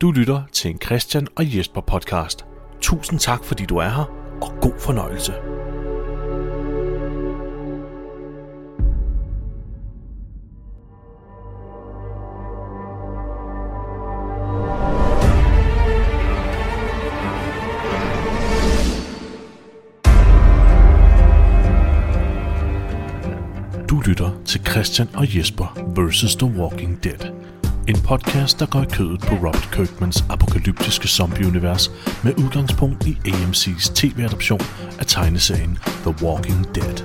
Du lytter til en Christian og Jesper podcast. Tusind tak, fordi du er her, og god fornøjelse. Du lytter til Christian og Jesper vs. The Walking Dead. En podcast, der går i kødet på Robert Kirkmans apokalyptiske zombieunivers med udgangspunkt i AMC's tv-adoption af tegneserien The Walking Dead.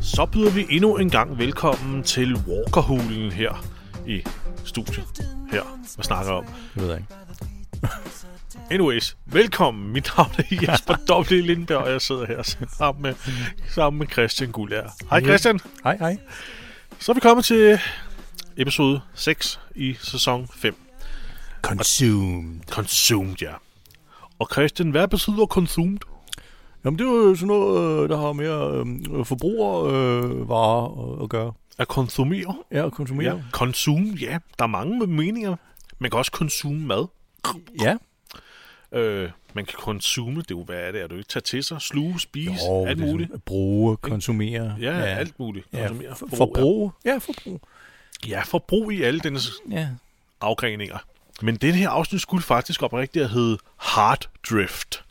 Så byder vi endnu en gang velkommen til Walkerhulen her i studiet. Her. Hvad snakker jeg om? Det ved jeg ikke. Anyways, velkommen. Mit navn er Jesper W. Lindberg, og jeg sidder her sammen med, sammen med Christian Gullær. Hej Christian. Hej, hej. Så er vi kommet til episode 6 i sæson 5. Consumed. Consumed, ja. Og Christian, hvad betyder consumed? Jamen, det er jo sådan noget, øh, der har mere øh, forbrugervarer øh, at gøre. At konsumere? Ja, at konsumere. Ja. Consume, ja. Der er mange meninger. Man kan også consume mad. Ja. Øh, man kan consume, det er jo, hvad er det? Er du ikke tage til sig, sluge, spise, Jo, alt muligt? sådan, Bruge, konsumere. Ja, ja, alt muligt. Ja, Konsumere, for, forbrug. Ja, forbrug. Ja. ja, forbrug i alle denne Ja. afgreninger. Men den her afsnit skulle faktisk oprigtigt have heddet Hard Drift.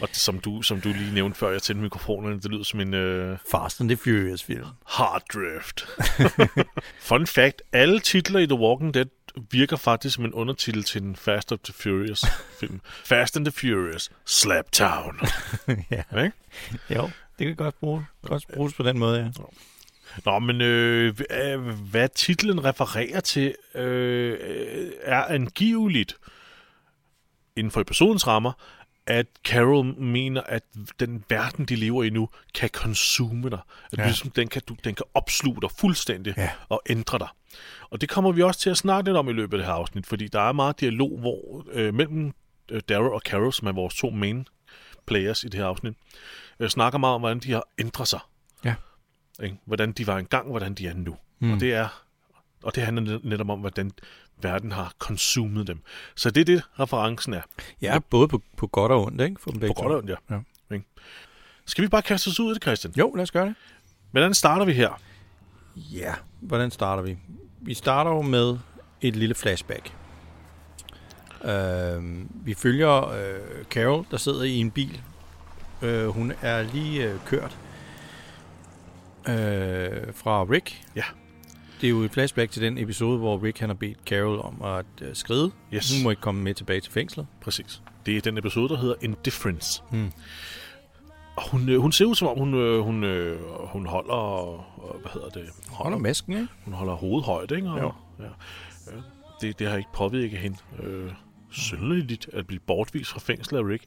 Og det, som du, som du lige nævnte før, jeg tændte mikrofonerne, det lyder som en øh, Fast and the Furious film. Hard Drift. Fun fact, alle titler i The Walking Dead virker faktisk som en undertitel til den Fast and the Furious film. Fast and the Furious, Slap Town. ja. Ikke? Jo, det kan godt bruges, godt bruges på den måde, ja. Nå, men øh, hvad titlen refererer til, øh, er angiveligt inden for episodens rammer, at Carol mener, at den verden, de lever i nu, kan consume dig. At ja. ligesom, den, kan, du, den kan opsluge dig fuldstændig Ja. og ændre dig. Og det kommer vi også til at snakke lidt om i løbet af det her afsnit, fordi der er meget dialog hvor, øh, mellem øh, Daryl og Carol, som er vores to main players i det her afsnit, øh, snakker meget om, hvordan de har ændret sig. Ja. Ikke? Hvordan de var engang, hvordan de er nu. Mm. Og det er og det handler net- netop om, hvordan verden har konsumet dem. Så det er det, referencen er. Ja, både på, på godt og ondt, ikke? For dem På godt og ondt, ja. Ja. Ikke? Skal vi bare kaste os ud i det, Christian? Jo, lad os gøre det. Hvordan starter vi her? Ja, hvordan starter vi? Vi starter jo med et lille flashback. Uh, vi følger uh, Carol, der sidder i en bil. Uh, hun er lige uh, kørt uh, fra Rick. Ja. Det er jo et flashback til den episode, hvor Rick han har bedt Carol om at uh, skride. Yes, Hun må ikke komme med tilbage til fængslet. præcis. Det er den episode, der hedder Indifference. Hmm. Og hun, øh, hun ser ud som om, hun, øh, hun, øh, hun holder, hvad hedder det? Holder masken, ikke? Hun holder hovedet højt, ikke? Og, Jo. ja. Det, det har ikke påvirket hende øh, synderligt at blive bortvist fra fængslet af Rick.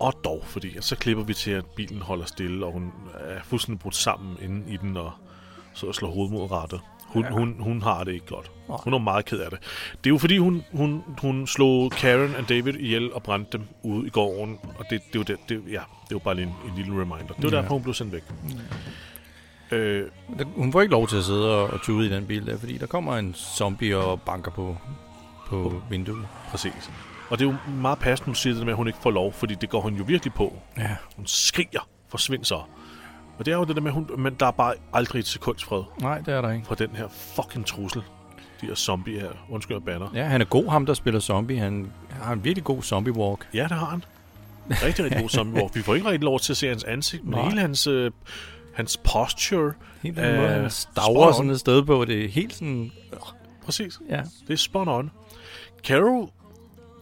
Og dog, fordi så klipper vi til, at bilen holder stille, og hun er fuldstændig brudt sammen inde i den, og så slår hovedet mod rattet. Hun, Ja. ja. hun, hun har det ikke godt. Nej. Hun er meget ked af det. Det er jo fordi, hun, hun, hun slog Karen og David ihjel og brændte dem ude i gården. Og det, det, er jo det, det, ja, det er jo bare lige en, en lille reminder. Det var Ja. derfor, hun blev sendt væk. Øh, Der- Hun får ikke lov til at sidde og, og tude i den bil der, fordi der kommer en zombie og banker på, på vinduet. Præcis. Og det er jo meget passende, hun siger det med, at hun ikke får lov, fordi det går hun jo virkelig på. Ja. Hun skriger, forsvind så. Og det er jo det der med, hun, men der er bare aldrig et sekunds fred Nej, det er der ikke. fra den her fucking trussel. De her zombie her. Undskyld, jeg banner. Ja, han er god, ham der spiller zombie. Han har en virkelig god zombie walk. Ja, det har han. Rigtig, rigtig god zombie walk. Vi får ikke rigtig lov til at se hans ansigt, men Nej. hele hans, øh, hans posture. Helt den måde, Øh, han on. sådan et sted på. Det er helt sådan... Præcis. Ja. Det er spot on. Carol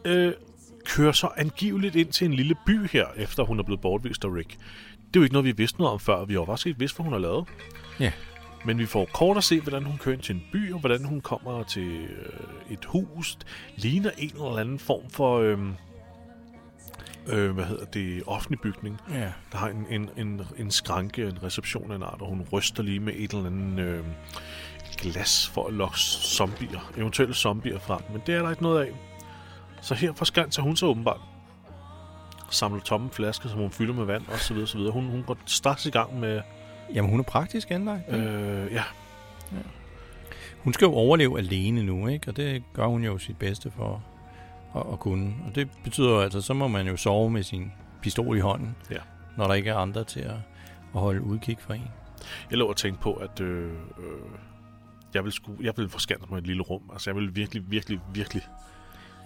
øh, kører så angiveligt ind til en lille by her, efter hun er blevet bortvist af Rick. Det er jo ikke noget, vi vidste noget om før. Vi har faktisk ikke vidst, hvad hun har lavet. Ja. Men vi får kort at se, hvordan hun kører ind til en by, og hvordan hun kommer til øh, et hus. Ligner en eller anden form for... Øh, øh, hvad hedder det? Offentlig bygning. Ja. Der har en, en, en, en skranke, en reception af en art, og hun ryster lige med et eller andet øh, glas for at lokke zombier, eventuelle zombier frem. Men det er der ikke noget af. Så her forskanser hun sig åbenbart. Samler tomme flasker, som hun fylder med vand, og så videre, så videre. Hun, hun går straks i gang med Jamen, hun er praktisk anlagt. Øh, ja, Hun skal jo overleve alene nu, ikke? Og det gør hun jo sit bedste for at, at kunne. Og det betyder jo altså, så må man jo sove med sin pistol i hånden, Ja. når der ikke er andre til at, at holde udkig for en. jeg lå og tænke på, at øh, øh, jeg vil, sku, jeg vil forskanse mig i et lille rum. Altså, jeg vil virkelig, virkelig, virkelig,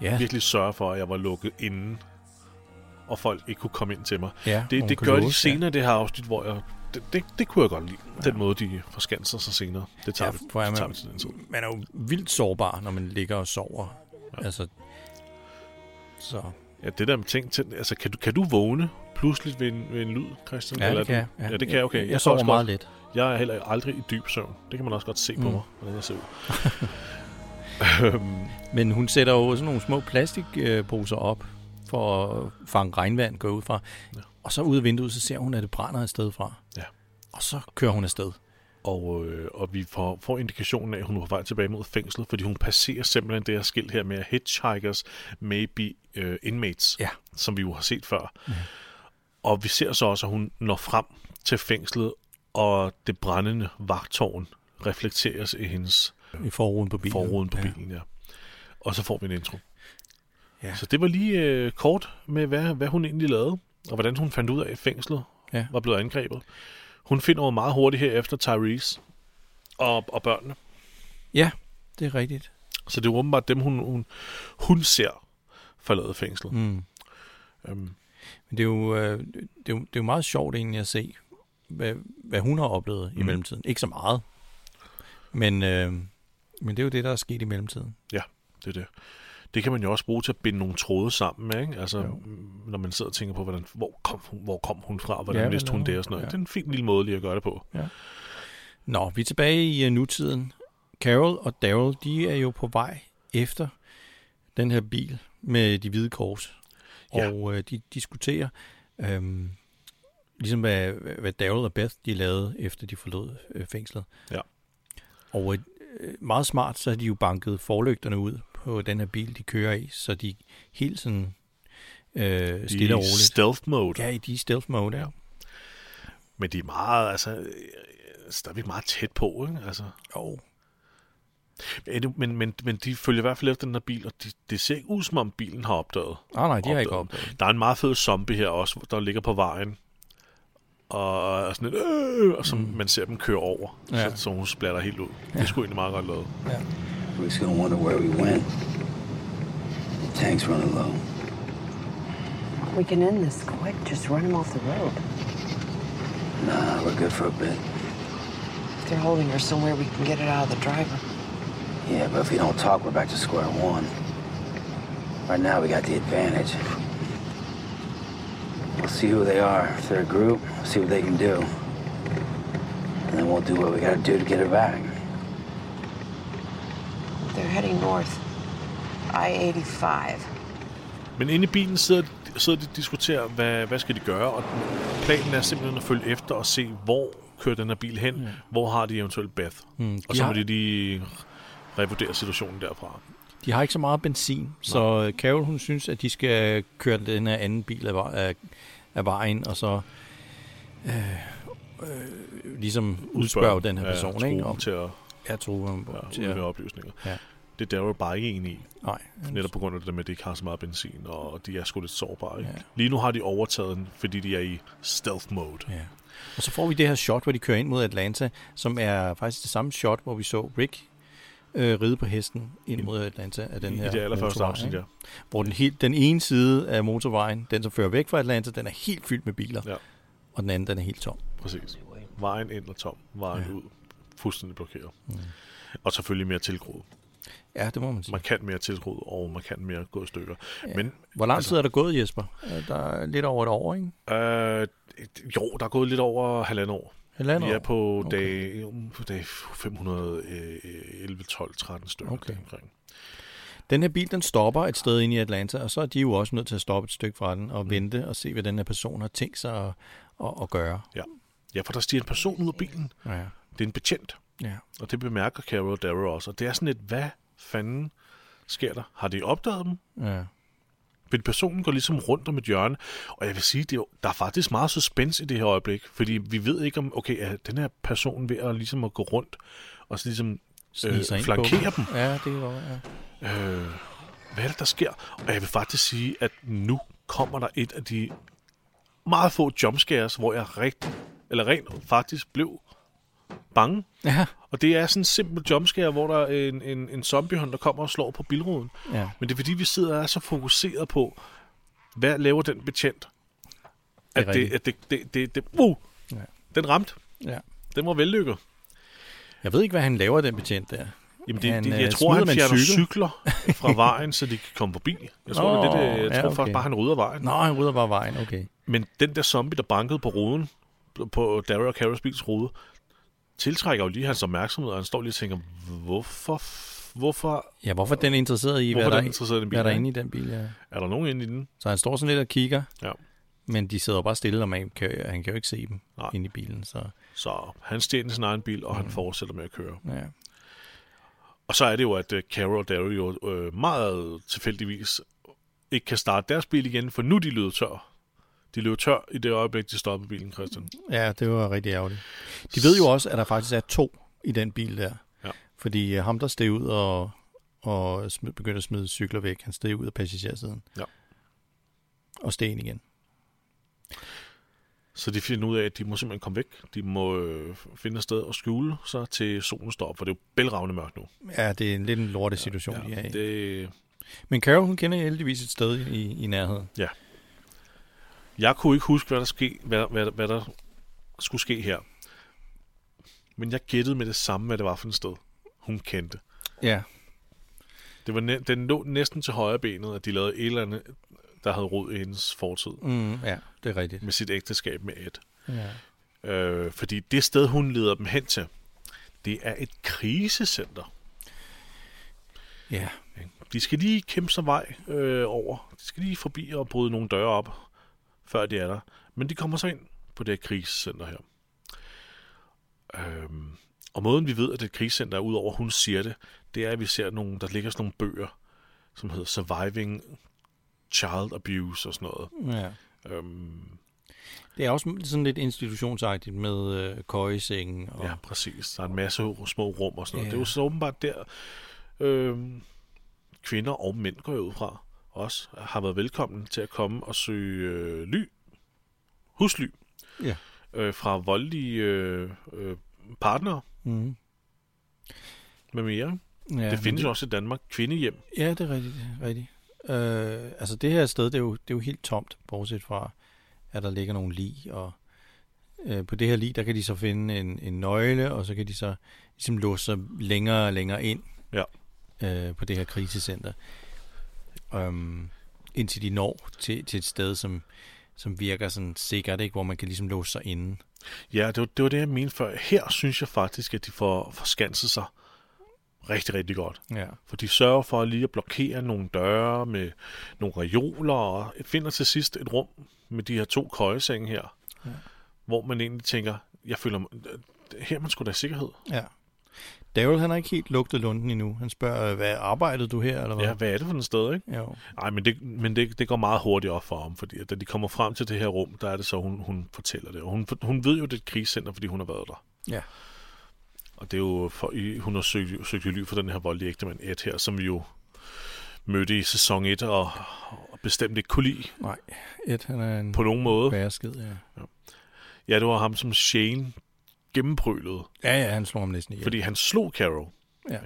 Ja, virkelig sørge for, at jeg var lukket inde, og folk ikke kunne komme ind til mig. ja Det, det gør de låse, ja. senere, i det her afsnit, hvor jeg... Det, det, det kunne jeg godt lide. Den måde, de forskanser sig senere. Det tager, Ja, vi, for er det man- tager vi til den tid. Man er jo vildt sårbar, når man ligger og sover. Ja. Altså, så Ja, det der med ting til... Altså, kan du, kan du vågne pludselig ved en, ved en lyd, Christian? ja, Eller det kan du- jeg. Ja, det kan jeg, okay. Jeg, Jeg jeg sover meget let. Jeg er heller aldrig i dyb søvn. Det kan man også godt se på Mm. mig, hvordan jeg ser ud. Øhm, Men hun sætter jo sådan nogle små plastikposer op for at fange regnvand, gå ud fra. Ja. Ja. Og så ud af vinduet, så ser hun, at det brænder et sted fra. Ja. Og så kører hun afsted. og, øh, og vi får, får indikationen af, at hun er på vej tilbage mod fængslet, fordi hun passerer simpelthen det her skilt her med, hitchhikers may be uh, inmates, Ja. som vi jo har set før. Mm. Og vi ser så også, at hun når frem til fængslet, og det brændende vagtårn reflekteres i hendes I forruden på bilen. forruden på ja. bilen. Ja. Og så får vi en intro. Ja. Så det var lige øh, kort med, hvad, hvad hun egentlig lavede, og hvordan hun fandt ud af, at fængslet Ja. var blevet angrebet. Hun finder jo meget hurtigt her efter Tyrese og, og børnene. Ja, det er rigtigt. Så det er åbenbart dem, hun, hun, hun ser forlade fængslet. Mm. Øhm, Men det er, jo, øh, det, er jo, det er jo meget sjovt egentlig at se, hvad, hvad hun har oplevet mm. i mellemtiden. Ikke så meget. Men, øh, men det er jo det, der er sket i mellemtiden. det er det. Det kan man jo også bruge til at binde nogle tråde sammen med, ikke? Altså, Jo. mm, når man sidder og tænker på, hvordan, hvor, kom hun, hvor kom hun fra, hvordan Ja, ja, vidste hun det og sådan noget. Ja. Det er en fin lille måde lige at gøre det på. Nå, vi er tilbage i uh, nutiden. Carol og Daryl, de er jo på vej efter den her bil med de hvide kors. Ja. Og øh, de diskuterer, øhm, ligesom hvad, hvad Daryl og Beth de lavede, efter de forlod øh, fængslet. Ja. Og øh, meget smart, så har de jo banket forlygterne ud på den her bil, de kører i, så de helt sådan øh, stille og roligt. stealth mode. Ja, i de stealth mode, ja. Men de er meget, altså, stadigvæk meget tæt på, ikke? Altså, Jo, men, men, men de følger i hvert fald efter den her bil, og de, det ser ikke ud, som om bilen har opdaget. ah, nej, de har ikke Opdaget. opdaget. Der er en meget fed zombie her også, der ligger på vejen, og, og sådan et, øh, og som mm. man ser dem køre over, Ja. ja. så, så hun splatter helt ud. Ja. Det sgu egentlig meget godt lavet. We're just gonna wonder where we went. The Tank's running low. We can end this quick. Just run him off the road. Nah, we're good for a bit. If they're holding her somewhere we can get it out of the driver. Yeah, but if we don't talk, we're back to square one. Right now, we got the advantage. We'll see who they are. If they're a group, we'll see what they can do. And then we'll do what we gotta do to get her back. They're heading north. I-85. Men inde i bilen sidder, sidder de og diskuterer, hvad, hvad skal de gøre, og planen er simpelthen at følge efter og se, hvor kører den her bil hen, ja. hvor har de eventuelt Beth. Mm, Og så må har, de lige revurdere situationen derfra. de har ikke så meget benzin, så øh, Carol hun synes, at de skal køre den her anden bil af, af, af vejen, og så øh, øh, ligesom udspørge den her person, ja, ikke? Om, til at jeg tror ham ja, udlevere at, oplysninger. Ja. Det er Daryl bare ikke enig i. Nej, Netop på grund af det der med, at de ikke har så meget benzin, og de er sgu lidt sårbare. Ikke? Ja. Lige nu har de overtaget den, fordi de er i stealth mode. Ja. Og så får vi det her shot, hvor de kører ind mod Atlanta, som er faktisk det samme shot, hvor vi så Rick øh, ride på hesten ind mod Atlanta af den I, her I det allerførste afsnit, ja. Hvor den, helt, den ene side af motorvejen, den som fører væk fra Atlanta, den er helt fyldt med biler, Ja. og den anden, den er helt tom. Præcis. Vejen ind og tom, vejen ja. ud. Fuldstændig blokeret. Mm. Og selvfølgelig mere tilgroet. Ja, det må man sige. Man kan mere tilgroet, og man kan mere gå i stykker. Ja. Men Hvor lang altså- tid er der gået, Jesper? Øh, Der er lidt over et år, ikke? øh, jo, der er gået lidt over halvandet år. Halvandet Vi er på Okay. dag, på dag 511, 12, 13 stykker. Okay. Omkring. Den her bil, den stopper et sted inde i Atlanta, og så er de jo også nødt til at stoppe et stykke fra den og Mm. vente og se, hvad den her person har tænkt sig at, at, at gøre. Ja, for der stiger en person ud af bilen. Ja. Det er en betjent. ja. Og det bemærker Carol Darrow også. Og det er sådan et, hvad fanden sker der? Har de opdaget dem? ja. Fordi personen går ligesom rundt om et hjørne, og jeg vil sige, det er der er faktisk meget suspense i det her øjeblik, fordi vi ved ikke om, okay, er den her person ved at, ligesom at gå rundt, og så ligesom øh, flankere dem. Ja, det kan godt ja. Øh, hvad er det, der sker? Og jeg vil faktisk sige, at nu kommer der et af de meget få jumpscares, hvor jeg rigtig, eller rent faktisk blev bange. Ja, Og det er sådan en simpel jumpscare, hvor der er en, en, en zombiehånd, der kommer og slår på bilruden. ja. Men det er fordi, vi sidder og er så fokuseret på, hvad laver den betjent? At det, rigtigt. at det, det, det, det, uh, Ja. den ramte. ja. Den var vellykket. Jeg ved ikke, hvad han laver, den betjent der. Jamen, det, Han, det, øh, jeg tror, smider han fjerner cykel. cykler fra vejen, så de kan komme forbi. Jeg tror, Nå, det det, jeg ja, tror okay. faktisk bare, han rydder vejen. Nå, han rydder bare vejen, okay. Men den der zombie, der bankede på ruden, på Daryl og Carols bils rude, tiltrækker jo lige hans opmærksomhed, og han står lige og tænker, hvorfor, hvorfor, Ja, hvorfor er den interesseret i, hvad, er der, interesseret i den bil? hvad der er inde i den bil? Ja. Er der nogen inde i den? Så han står sådan lidt og kigger, Ja. men de sidder bare stille, og man kan, han kan jo ikke se dem Nej. inde i bilen. Så, Så han stjæler sin egen bil, og Mm. han fortsætter med at køre. ja. Og så er det jo, at øh, Carol og Daryl jo øh, meget tilfældigvis ikke kan starte deres bil igen, for nu er de løbet tør. De løb tør i det øjeblik, de stoppede bilen, Christian. ja, det var rigtig ærgerligt. De ved jo også, at der faktisk er to i den bil der. Ja. Fordi øh, ham, der steg ud og, og smid, begyndte at smide cykler væk, han steg ud af passagersiden. Ja. Og steg ind igen. Så de finder ud af, at de må simpelthen komme væk. De må øh, finde et sted og skjule sig til solen står op, for det er jo bælragende mørkt nu. Ja, det er en lidt en lorte situation, ja, de er i. det, Men Carol, hun kender heldigvis et sted i, i nærheden. Jeg kunne ikke huske, hvad der, ske, hvad, hvad, hvad der skulle ske her. Men jeg gættede med det samme, hvad det var for et sted, hun kendte. Ja, Det var næ- den lå næsten til højre benet, at de lavede et eller andet, der havde rod i hendes fortid mm, ja det er rigtigt. med sit ægteskab med Ed. Ja. Øh, fordi det sted, hun leder dem hen til, det er et krisecenter. ja, De skal lige kæmpe sig vej øh, over. De skal lige forbi og bryde nogle døre op, før de er der. Men de kommer så ind på det her krisecenter her. Øhm, og måden vi ved, at det er et krisecenter er, udover hun siger det, det er, at vi ser nogle, der ligger sådan nogle bøger, som hedder Surviving Child Abuse og sådan noget. ja. Øhm, Det er også sådan lidt institutionsagtigt med øh, køjesengen. Og, ja, præcis. Der er en masse små rum og sådan noget. Ja. Det er jo så åbenbart der, øhm, kvinder og mænd går ud fra, også har været velkommen til at komme og søge øh, ly, husly, Ja. øh, fra voldelige øh, øh, partnere Mm. med mere. ja det findes jo også i Danmark. Kvindehjem. Ja, det er rigtigt. Det er rigtigt. Øh, altså det her sted, det er, jo, det er jo helt tomt, bortset fra, at der ligger nogle lig, og øh, på det her lig, der kan de så finde en, en nøgle, og så kan de så ligesom låse sig længere og længere ind Ja. øh, på det her krisecenter. Um, indtil de når til, til et sted, som, som virker sådan sikkert, ikke? hvor man kan ligesom låse sig inde. Ja, det var, det var det, jeg mente før. Her synes jeg faktisk, at de får forskanset sig rigtig, rigtig godt. Ja. For de sørger for lige at blokere nogle døre med nogle reoler, og finder til sidst et rum med de her to køjesenge her, Ja. hvor man egentlig tænker, jeg føler, mig- her er man sgu da i sikkerhed. ja. Daryl, han har ikke helt lugtet lunden endnu. Han spørger, hvad arbejdede du her, eller hvad? Ja, hvad er det for et sted, ikke? Jo. Nej, men, det, men det, det går meget hurtigt op for ham, fordi at da de kommer frem til det her rum, der er det så, hun, hun fortæller det. Og hun, hun ved jo, det er et krigscenter, fordi hun har været der. Ja. Og det er jo, for, hun har søgt, søgt ly for den her voldelige ægtemand Ed her, som vi jo mødte i sæson 1, og, og bestemt ikke kunne lide Nej, Ed, han er en på nogen måde. bæreskid, ja. Ja, det var ham, som Shane gennemprølede, Ja, ja, han slår ham næsten ihjel. fordi han slog Carol. Ja.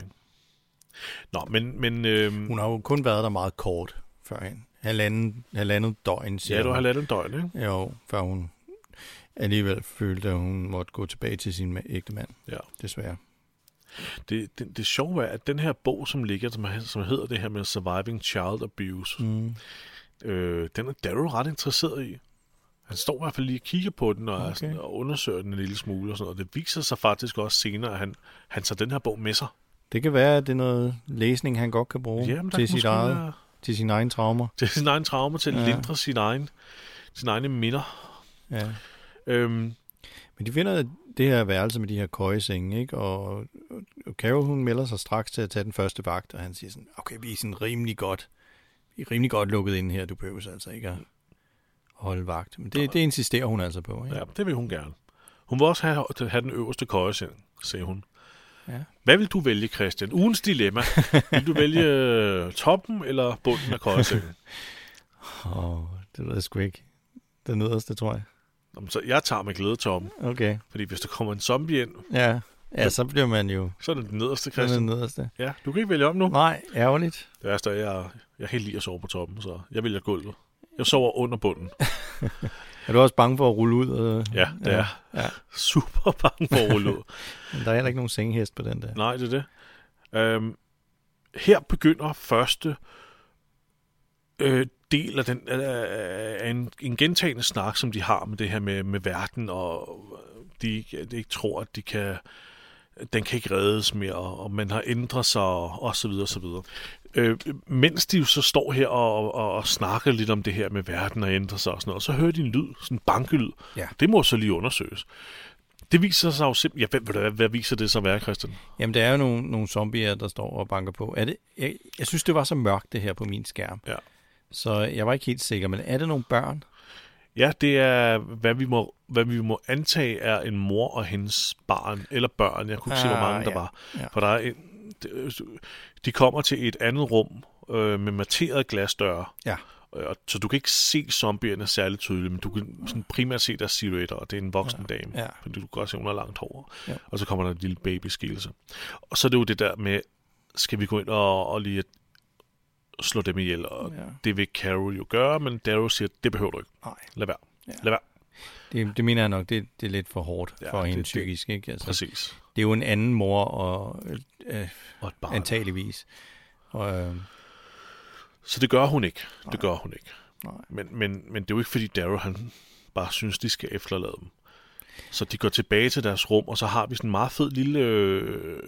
Nå, men, men øhm, Hun har jo kun været der meget kort førhen. Halvanden, halvandet døgn, siger ja, det var halvandet døgn, ikke? Jo, før hun alligevel følte, at hun måtte gå tilbage til sin ægte mand, Ja. desværre. Det, det, det sjove er, at den her bog, som ligger, som, som hedder det her med Surviving Child Abuse, Mm. øh, den er Daryl ret interesseret i. Han står i hvert fald lige og kigger på den og, okay. er sådan, og undersøger den en lille smule og sådan noget. Det viser sig faktisk også senere, at han, han tager den her bog med sig. Det kan være, at det er noget læsning, han godt kan bruge Jamen, til, sit eget, være- til sine egne traumer. til sin egen traume, til at Ja. lindre sin egen, sin egne minder. Ja. Øhm, Men de finder det her værelse med de her køjesenge, ikke? Og, og Carol, hun melder sig straks til at tage den første vagt, og han siger sådan, okay, vi er sådan rimelig godt, rimelig godt lukket ind her. Du behøver altså ikke at holde vagt. Men det, det insisterer hun altså på. Ikke? Ja, det vil hun gerne. Hun vil også have, have den øverste køjeseng, sagde hun. Ja. Hvad vil du vælge, Christian? Ugens dilemma. vil du vælge øh, toppen eller bunden af køjesengen? Åh, det ved jeg sgu ikke. Det nederste, tror jeg. Jamen, så jeg tager med glæde toppen. Okay. Fordi hvis der kommer en zombie ind, Ja, ja så bliver man jo så er det den nederste, den Christian. nederste. Ja, du kan ikke vælge om nu. Nej, ærgerligt. Det værste er, at jeg, jeg helt lige at sove på toppen, så jeg vælger gulvet. Jeg sover under bunden. Er du også bange for at rulle ud? Øh? Ja, det er Ja. super bange for at rulle ud. Men der er heller ikke nogen sengehest på den der. Nej, det er det. Øhm, her begynder første øh, del af, den, øh, af en, en gentagende snak, som de har med det her med, med verden, og de, de ikke tror, at de kan, den kan ikke reddes mere, og man har ændret sig, og, så videre, og så videre. Øh, mens de jo så står her og, og, og snakker lidt om det her med verden og ændrer sig og sådan noget, så hører de en lyd, sådan en bankelyd. Ja. Det må så lige undersøges. Det viser sig jo simpelthen... Ja, hvad, hvad, hvad viser det så være, Christian? Jamen, der er jo nogle, nogle zombier, der står og banker på. Er det, jeg, jeg synes, det var så mørkt, det her på min skærm. Ja. Så jeg var ikke helt sikker, men er det nogle børn? Ja, det er, hvad vi må, hvad vi må antage er en mor og hendes barn, eller børn. Jeg kunne ikke se, hvor Ah, mange der ja. var. Ja. For der er en, de kommer til et andet rum øh, med materede glasdøre. Ja. Øh, og- Så du kan ikke se zombierne særlig tydeligt, men du kan sådan primært se deres silhuetter, og det er en voksen ja. dame. Ja. Fordi du kan godt se, hun har langt hår. Ja. Og så kommer der en lille babyskikkelse. Og så er det jo det der med, skal vi gå ind og, og lige slå dem ihjel? Og Ja. det vil Carol jo gøre, men Darrow siger, det behøver du ikke. Nej. Lad være. Ja. Lad være. Det, det mener jeg nok, det, det er lidt for hårdt Ja, for det- hende det- psykisk. Ikke? Altså, Præcis. det er jo en anden mor, og øh, Og et barn. antageligvis. Og, øh, Så det gør hun ikke. Nej. Det gør hun ikke. Nej. Men, men, men det er jo ikke, fordi Darrow han bare synes, de skal efterlade dem. Så de går tilbage til deres rum, og så har vi sådan en meget fed lille øh,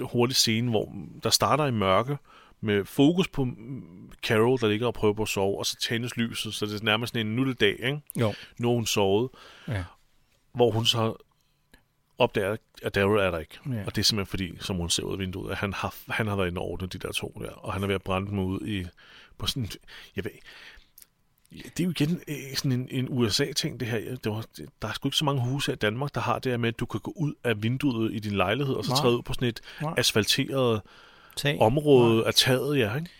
hurtig scene, hvor der starter i mørke, med fokus på mm, Carol, der ligger og prøver på at sove, og så tændes lyset, så det er nærmest sådan en nuttedag, ikke? jo, har hun sovet, ja. hvor hun så opdager, at Daryl er der ikke. Ja. Og det er simpelthen fordi, som hun ser ud af vinduet, at han har, han har været inde ordne de der to der, og han er ved at brænde dem ud i, på sådan, jeg ved, det er jo igen øh, sådan en, en USA-ting, det her. Det var, der er sgu ikke så mange huse i Danmark, der har det her med, at du kan gå ud af vinduet i din lejlighed, og så Nej. træde ud på sådan et Nej. asfalteret Tag. område af taget, ja, ikke?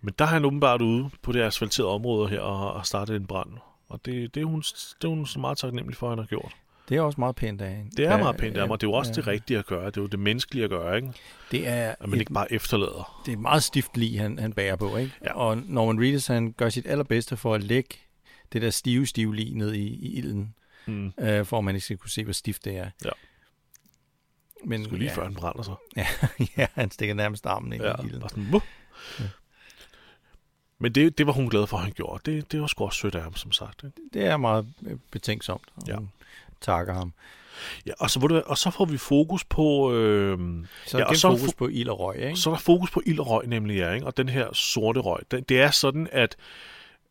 Men der er han åbenbart ude på det asfalterede område her og har startet en brand. Og det, det, er hun, det er hun så meget taknemmelig for, at han har gjort. Det er også meget pænt af hende. Det er meget pænt af mig. Det er jo også ja. det rigtige at gøre. Det er jo det menneskelige at gøre, ikke? Det er, At man et, ikke bare efterlader. det er et meget stift lig, han, han bærer på. Ikke? Ja. Og Norman Reedus, han gør sit allerbedste for at lægge det der stive, stive lig ned i, i ilden, Mm. øh, for at man ikke skal kunne se, hvor stift det er. Ja. Men, Skulle lige ja, før han brænder sig. Ja, ja, han stikker nærmest armen ind Ja, i ilden. sådan, Wuh! Men det, det var hun glad for, at han gjorde. Det, det var sgu også sødt af ham, som sagt. Ikke? Det er meget øh, betænksomt. Ja. takker ham. Ja, og, så, du og så får vi fokus på... Øh, Så Ja, ja, og så er er fokus på ild og røg, ikke? Så er der fokus på ild og røg nemlig, ja, ikke? og den her sorte røg. Det, det er sådan, at,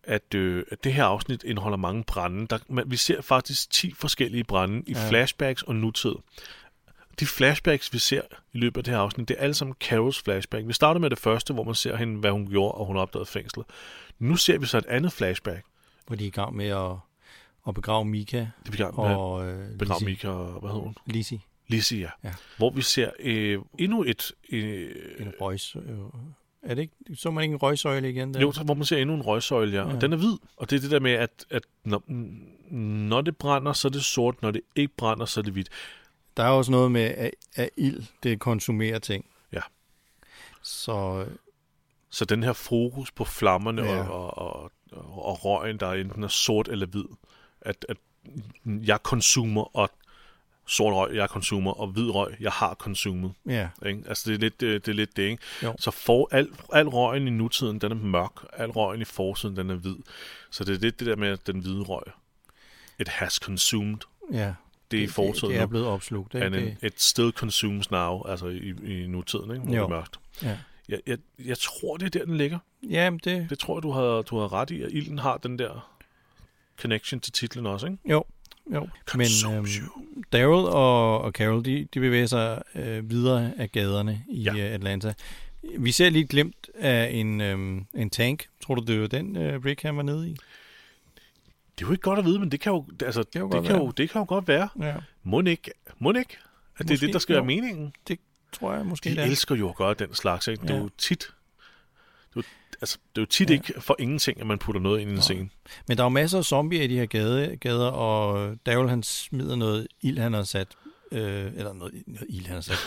at, øh, at det her afsnit indeholder mange brænde. Der, man, vi ser faktisk 10 forskellige brænde i Ja. flashbacks og nutid. De flashbacks, vi ser i løbet af det her afsnit, det er alle sammen Carols flashback. Vi starter med det første, hvor man ser hende, hvad hun gjorde, og hun opdagede fængslet. Nu ser vi så et andet flashback. Hvor de er i gang med at, at begrave Mika Det er i gang med og øh, begrave Lizzie. Mika og, hvad hedder hun? Lizzie. Lizzie, ja. Ja. Hvor vi ser øh, endnu et... Øh, En røgs... Øh, er det ikke, så man ikke en røgsøjle igen? Der? Jo, så- hvor man ser endnu en røgsøjle, ja. Ja. Og den er hvid. Og det er det der med, at, at når, når det brænder, så er det sort. Når det ikke brænder, så er det hvidt. Der er også noget med, at, at ild, det konsumerer ting. Ja. Så Så den her fokus på flammerne ja. Og, og, og, og røgen, der enten er sort eller hvid. At, at jeg konsumer, og sort røg, jeg konsumer, og hvid røg, jeg har konsumet. ja, Ikke? Altså, det er lidt det, det, er lidt det ikke? Jo. Så for, al, al røgen i nutiden, den er mørk. Al røgen i fortiden, den er hvid. Så det er lidt det der med at den hvide røg. It has consumed. ja. Det er i det, fortiden det er blevet opslugt. Ikke? And Det, it still consumes now, altså i, i nutiden, ikke? Hvor det Jo. er mørkt. ja. Jeg, jeg, jeg tror, det er der, den ligger. ja, men det, Det tror jeg, du har, du har ret i, at ilden har den der connection til titlen også, ikke? jo, jo. Men Consumes øhm, you. Daryl og, og Carol, de, de bevæger sig øh, videre af gaderne i Ja. ja. Atlanta. Vi ser lige et glimt af en, øhm, en tank. Tror du, det var den, øh, Rick han var nede i? Det er jo ikke godt at vide, men det kan jo, altså, det, jo det, kan, være. jo, det kan jo godt være. Ja. Må ikke? Må ikke? At det er Måske, det, der skal jo. være meningen. Det tror jeg måske, De det er. elsker jo at gøre den slags. Ikke? Det er Ja. jo tit... Det er jo, altså, det er jo tit Ja. ja. ikke for ingenting, at man putter noget ind i en scene. Men der er jo masser af zombier i de her gade, gader, og Daryl han smider noget ild, han har sat. Øh, eller noget, noget ild, han har sat.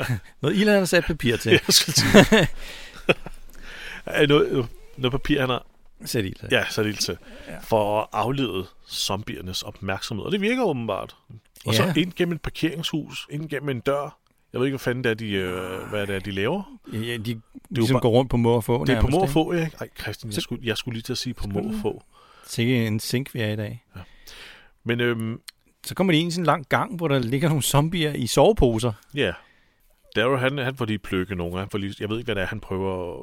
noget ild, han har sat papir til. Jeg skulle sige. Noget, noget papir, han har Sæt ild til. ja, sat ild til, Ja. for at aflede zombiernes opmærksomhed. Og det virker åbenbart. Og Ja. så ind gennem et parkeringshus, ind gennem en dør. Jeg ved ikke, hvad fanden det er, de, øh, hvad det er, de laver. Ja, de ligesom bare- går rundt på må og få. Det er på må nærmest, få, ikke? Ej, Christian, jeg skulle, jeg skulle lige til at sige på må du? få. ikke? Sikke en sink, vi er i dag. Men øhm, Så kommer de ind i sådan en lang gang, hvor der ligger nogle zombier i soveposer. ja, Darrow, han, han får lige pløkke nogle. Han får lige, jeg ved ikke, hvad det er, han prøver...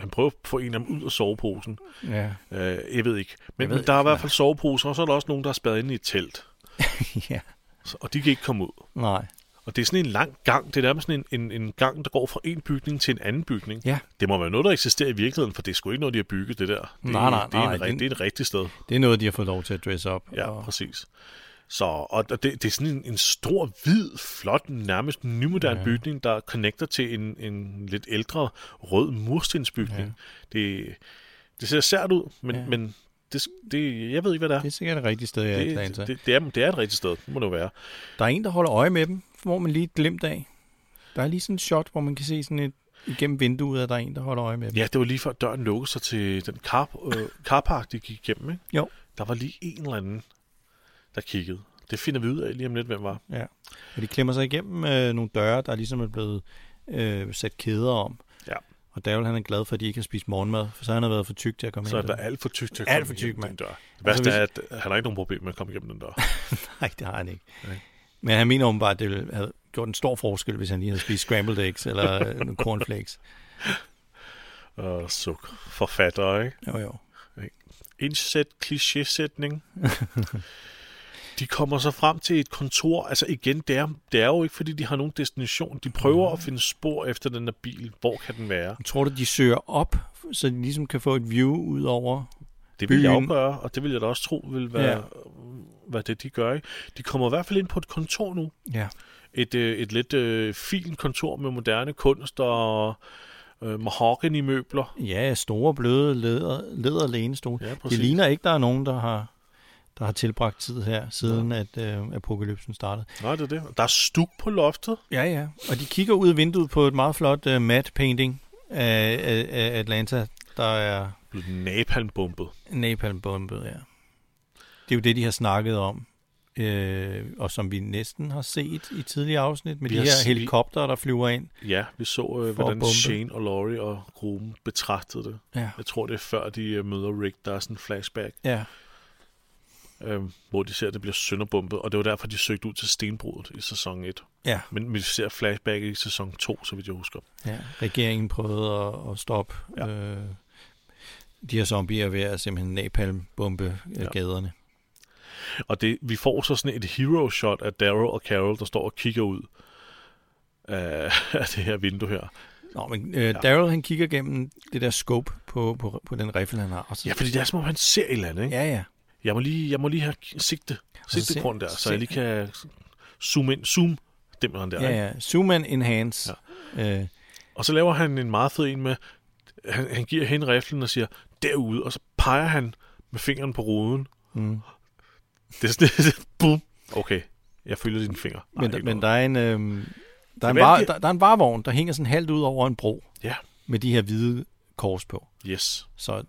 Han prøver at få en af dem ud af soveposen. Ja. Øh, jeg ved ikke. Men, ved men der er i hvert fald soveposer, og så er der også nogen, der er spadet inde i et telt. ja. Så, og de kan ikke komme ud. Nej. Og det er sådan en lang gang. Det er nærmest sådan en, en, en gang, der går fra en bygning til en anden bygning. Ja. Det må være noget, der eksisterer i virkeligheden, for det er sgu ikke noget, de har bygget, det der. Det, Nej, nej, det, er, nej, en, den- den... det er et rigtigt sted. Det er noget, de har fået lov til at dresse op. Ja, og, præcis. Så, og det, det er sådan en, en stor, hvid, flot, nærmest nymoderne Ja. bygning, der connecter til en, en lidt ældre rød murstensbygning. Ja. Det, det ser sært ud, men, Ja. men det, det, jeg ved ikke, hvad det er. det er sikkert et rigtigt sted i Atlanta. det, det, det, er, det er et rigtigt sted, det må det være. Der er en, der holder øje med dem, hvor man lige et glimt af. Der er lige sådan et shot, hvor man kan se sådan et igennem vinduet, at der er en, der holder øje med dem. Ja, det var lige før døren lukkede sig til den car, øh, carpark, de gik igennem. Ikke? Jo. Der var lige en eller anden, der kiggede. Det finder vi ud af lige om lidt, hvem var. Ja. Og de klemmer sig igennem øh, nogle døre, der ligesom er blevet øh, sat kæder om. Ja. Og Daryl han er glad for, at de ikke har spist morgenmad, for så har han været for tyk til at komme Så er ind. der der. alt for tyk til at Alt for tyk, den dør. Det værste Altså, er, at han har ikke nogen problem med at komme igennem den dør. Nej, det har han ikke. Nej. Men han mener åbenbart, at det ville have gjort en stor forskel, hvis han lige havde spist scrambled eggs eller øh, nogle cornflakes. Og suk. Forfatter, ikke? Jo, jo. Indsæt klichésætning. de kommer så frem til et kontor. Altså igen, det er, det er jo ikke, fordi de har nogen destination. De prøver at finde spor efter den der bil. Hvor kan den være? Tror du, de søger op, så de ligesom kan få et view ud over? Det vil jeg Byen. afgøre, og det vil jeg da også tro vil være, Ja. hvad det de gør. Ikke? De kommer i hvert fald ind på et kontor nu. Ja. Et, øh, et lidt øh, fint kontor med moderne kunst og øh, mahogany-møbler. Ja, store, bløde leder, leder lænestol. Ja, Det ligner ikke, der er nogen, der har, der har tilbragt tid her, siden at øh, apokalypsen startede. Nej, det er det. Der er stuk på loftet. Ja, ja. Og de kigger ud af vinduet på et meget flot uh, matte painting af, af, af Atlanta, der er Blevet napalmbumpet. napalm-bombet, ja. Det er jo det, de har snakket om, øh, og som vi næsten har set i tidligere afsnit, med Vi de her set- helikopter, der flyver ind. Ja, vi så, øh, hvordan. Shane og Laurie og gruppen betragtede det. Ja. Jeg tror, det er før de øh, møder Rick. Der er sådan en flashback, Ja, øh, hvor de ser, at det bliver sønderbumpet. Og det var derfor, de søgte ud til stenbruddet i sæson 1. ja, Men vi ser flashback i sæson 2, så vidt jeg husker. ja. Regeringen prøvede at, at stoppe ja. Ja. øh, de her zombier ved at simpelthen napalm-bombe øh, Ja. gaderne. Og det, vi får så sådan et hero shot af Daryl og Carol, der står og kigger ud af, af det her vindue her. Nå, men øh, Daryl han kigger gennem det der scope på, på, på den rifle, han har. Og så, Ja, fordi det er som om, han ser et eller andet, ikke? Ja, ja. Jeg må lige, jeg må lige have sigte, så sigte se- grund der, så jeg lige kan zoome ind. Zoom, dem han der, Ja, ja. Zoom and enhance. Ja. Øh, Og så laver han en meget fed en med, han, han giver hende riflen og siger, derude, og så peger han med fingeren på ruden. mm. Det er sådan, boom. Okay, jeg følger dine fingre. Nej, Men, ikke men noget. der er en, øhm, der, er en var, de- der, der er en varevogn, der hænger sådan halvt ud over en bro Ja, med de her hvide kors på. yes. Så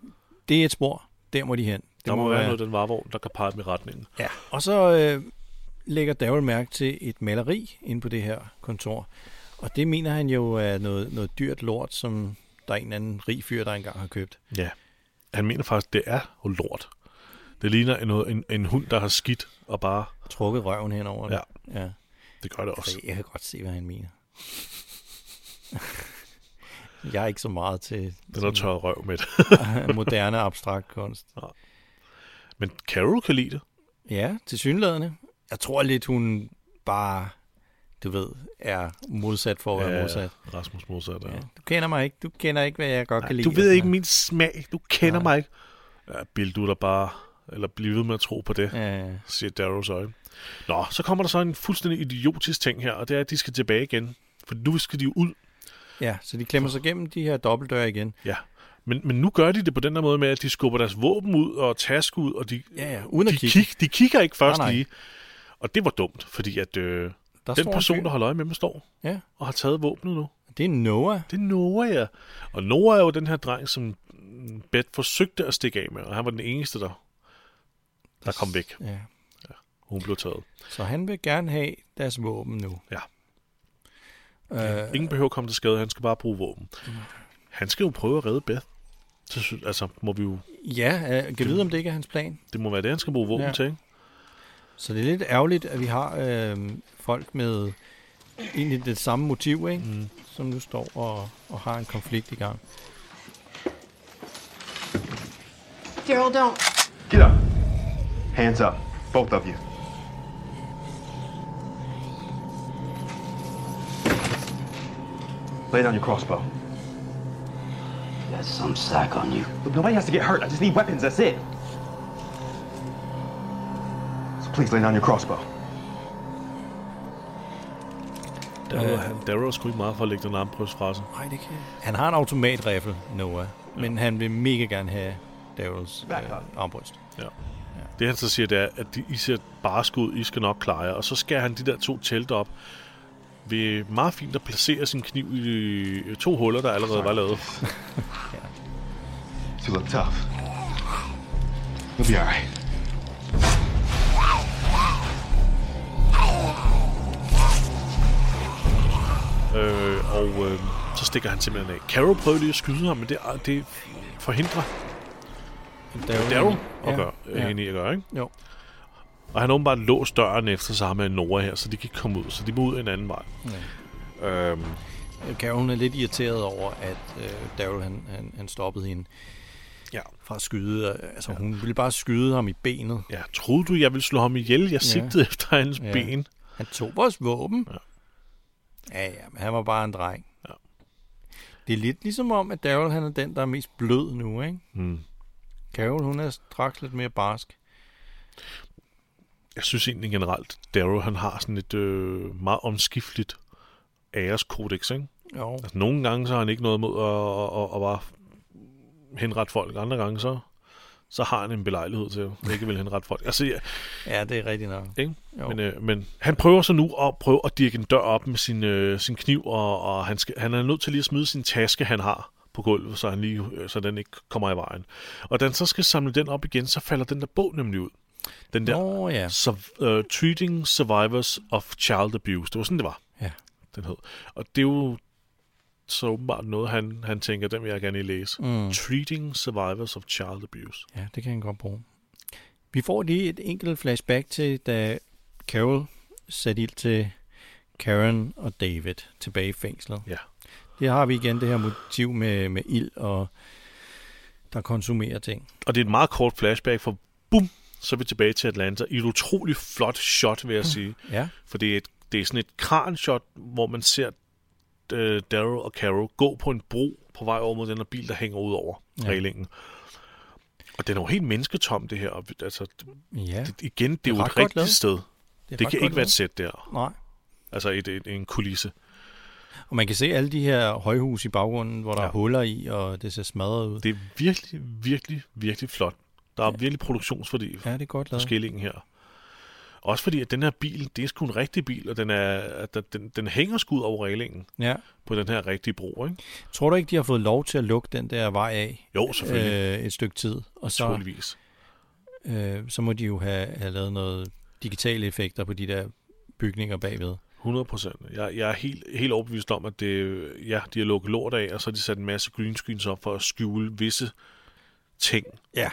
det er et spor. Der må de hen. Det Der må, må være noget den varevogn, der kan pege dem i retningen. Ja. Og så øh, lægger Daryl mærke til et maleri inde på det her kontor. Og det mener han jo er noget, noget dyrt lort, som der er en anden rig fyr, der engang har købt. Ja. Han mener faktisk, det er jo lort. Det ligner en, en, en hund, der har skidt og bare... Trukket røven henover det. Ja. ja. Det gør det også. Så jeg kan godt se, hvad han mener. jeg er ikke så meget til Den er tørret røv med det. moderne abstrakt kunst. Men Carol kan lide det. Ja, til synlædende. Jeg tror lidt, hun bare du ved, er modsat for at være modsat. Rasmus modsat, ja. Ja. Du kender mig ikke. Du kender ikke, hvad jeg godt Nej, kan lide. du ved ikke min smag. Du kender Nej. mig ikke. Ja, Bill, du er der bare... Eller bliv ved med at tro på det. Ja, siger Darrows øje. Nå, så kommer der så en fuldstændig idiotisk ting her, og det er, at de skal tilbage igen. For nu skal de ud. ja, så de klemmer sig gennem de her dobbeltdøre igen. Ja. Men, men nu gør de det på den der måde med, at de skubber deres våben ud og taske ud, og de, Ja, ja, uden at de, kigge. kig, de kigger ikke først Nej, nej. lige. Og det var dumt, fordi at øh, Der den person, der holder øje med dem, står Ja, og har taget våbnet nu. det er Noah. Det er Noah, ja. Og Noah er jo den her dreng, som mm, Beth forsøgte at stikke af med, og han var den eneste, der, der kom væk. Ja. Hun blev taget. Så han vil gerne have deres våben nu. Ja. Øh, Ingen behøver at komme til skade, han skal bare bruge våben. Han skal jo prøve at redde Beth. Så, altså, må vi jo, ja, øh, kan vide, om det ikke er hans plan. det må være det, han skal bruge våben ja. til, ikke? Så det er lidt ærgerligt, at vi har øh, folk med egentlig det samme motiv, ikke? Mm. som nu står og, og har en konflikt i gang. Daryl, don't. Get up. Hands up. Both of you. Lay down your crossbow. Got some sack on you. Look, nobody has to get hurt. I just need weapons. That's it. So please lay down your crossbow. Darrow, Øh. han, er sgu ikke meget for at lægge den armbryst fra sig. Nej, det kan Han har en automatrifle, Noah, ja. men han vil mega gerne have Daryls øh, armbryst. Det han så siger, det er, at de, I ser bare skud, I skal nok klare jer. Og så skærer han de der to telte op ved meget fint at placere sin kniv i to huller, der allerede var lavet. You look tough. You'll be all right. Øh, og øh, så stikker han simpelthen af. Carol prøver lige at skyde ham, men det, det forhindrer Daryl, Darrow at gøre. Ja. hende i at gøre, ikke? Jo. Og han åbenbart låst døren efter sig med Nora her, så de kan ikke komme ud, så de må ud en anden vej. Ja. Øhm, Carol hun er lidt irriteret over, at øh, Daryl han, han, han stoppede hende ja. fra at skyde. Altså, ja. hun ville bare skyde ham i benet. ja, troede du, jeg ville slå ham ihjel? Jeg sigtede efter hans Ja. ben. Han tog vores våben. Ja. Ja, ja, men han var bare en dreng. Ja. Det er lidt ligesom om, at Daryl han er den, der er mest blød nu, ikke? Mm. Carol, hun er straks lidt mere barsk. Jeg synes egentlig generelt, Darrow han har sådan et øh, meget omskifteligt æreskodex, ikke? Jo. Altså, nogle gange så har han ikke noget mod at, at, at, at bare henrette folk. Andre gange så, så har han en belejlighed til at ikke vil henrette folk. Altså, ja, Ja, det er rigtigt nok. ikke? Jo. Men, øh, men han prøver så nu at prøve at dirke en dør op med sin, øh, sin kniv, og, og han, skal, han er nødt til lige at smide sin taske, han har på gulvet, så, han lige, øh, så den ikke kommer i vejen. Og da han så skal samle den op igen, så falder den der bog nemlig ud. Den der Nå, ja. Su- uh, Treating Survivors of Child Abuse. Det var sådan, det var, Ja. den hed. Og det er jo så åbenbart noget, han, han tænker, den vil jeg gerne læse. Mm. Treating Survivors of Child Abuse. Ja, det kan han godt bruge. Vi får lige et enkelt flashback til, da Carol satte ild til Karen og David tilbage i fængslet. Ja. Det har vi igen det her motiv med, med ild og der konsumerer ting. Og det er et meget kort flashback, for bum, så er vi tilbage til Atlanta. I et utroligt flot shot, vil jeg sige. Ja, For det er, et, det er sådan et kranshot, hvor man ser uh, Daryl og Carol gå på en bro på vej over mod den her bil, der hænger ud over Ja. reglingen. Og den er jo helt mennesketom, det her. Og Altså, ja. det, igen, det er, Det er jo et rigtigt lavet. sted. Det, ret kan ikke være et lavet. sæt der. Nej. Altså et, et, en kulisse. Og man kan se alle de her højhus i baggrunden, hvor der Ja. er huller i, og det ser smadret ud. Det er virkelig, virkelig, virkelig flot. Der er ja. virkelig produktionsværdi Ja, det er godt lavet. skillingen her. Også fordi, at den her bil, det er sgu en rigtig bil, og den, er, at den- den, hænger skud over reglingen Ja. på den her rigtige bro, ikke? Tror du ikke, de har fået lov til at lukke den der vej af Jo, selvfølgelig. øh, et stykke tid? Og så, øh, så må de jo have, have lavet noget digitale effekter på de der bygninger bagved. 100 procent. Jeg, jeg er helt, helt overbevist om, at det, ja, de har lukket lort af, og så har de sat en masse green screens op for at skjule visse ting. Ja.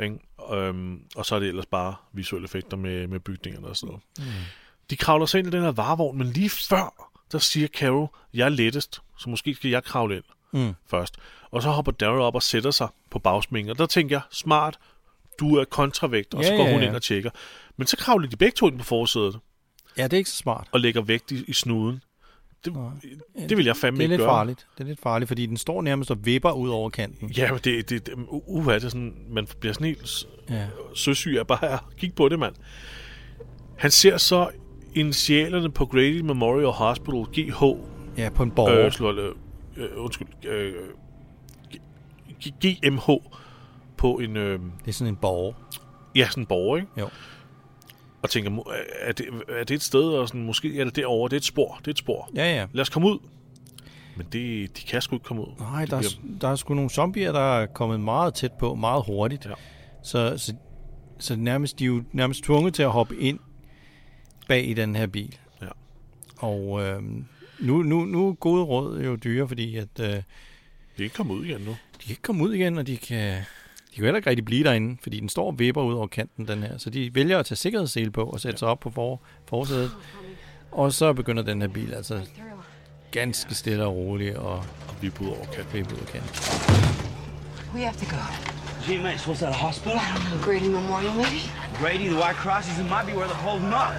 Ikke? Øhm, og så er det ellers bare visuelle effekter med, med bygningerne og sådan noget. Mm. De kravler sig ind i den her varevogn, men lige før, der siger Carol, jeg er lettest, så måske skal jeg kravle ind Mm. først. Og så hopper Daryl op og sætter sig på bagsmængen, og der tænker jeg, smart, du er kontravægt, og Ja, så går ja, hun ja. ind og tjekker. Men så kravler de begge to ind på forsædet. Ja, det er ikke så smart. og lægger vægt i, i snuden. Det, Nej. det vil jeg fandme Det er ikke lidt gøre. farligt. Det er lidt farligt, fordi den står nærmest og vipper ud over kanten. Ja, det, det, det uh, uh, det er sådan, man bliver sådan helt Ja. søsyg af bare at kigge på det, mand. Han ser så initialerne på Grady Memorial Hospital, GH, Ja, på en borg. øh, slå, øh, undskyld, øh, GMH på en, øh, Det er sådan en borg. ja, sådan en borger, ikke? Jo. Og tænker, er det, er det et sted, og sådan, måske er det derovre, det er et spor, det er et spor. Ja, ja. Lad os komme ud. Men det, de kan sgu ikke komme ud. Nej, Det der er, bliver- der er sgu nogle zombier, der er kommet meget tæt på, meget hurtigt. Ja. Så, så, så nærmest, de er jo nærmest tvunget til at hoppe ind bag i den her bil. Ja. Og øhm, nu, nu, nu er gode råd jo dyre, fordi at, øh, de De kan ikke komme ud igen nu. kan ikke komme ud igen, og de kan, de kan heller ikke rigtig blive derinde, fordi den står og vipper ud over kanten, den her. Så de vælger at tage sikkerhedssele på og sætte sig op på for, forsædet. Og så begynder den her bil altså ganske stille og roligt og Og vi er på ud over kanten. vippe ud af kanten. We have to go. Gee, mate, supposed to at a hospital? I don't know, Grady Memorial, maybe? Grady, the White Crosses, it might be where they're holding up.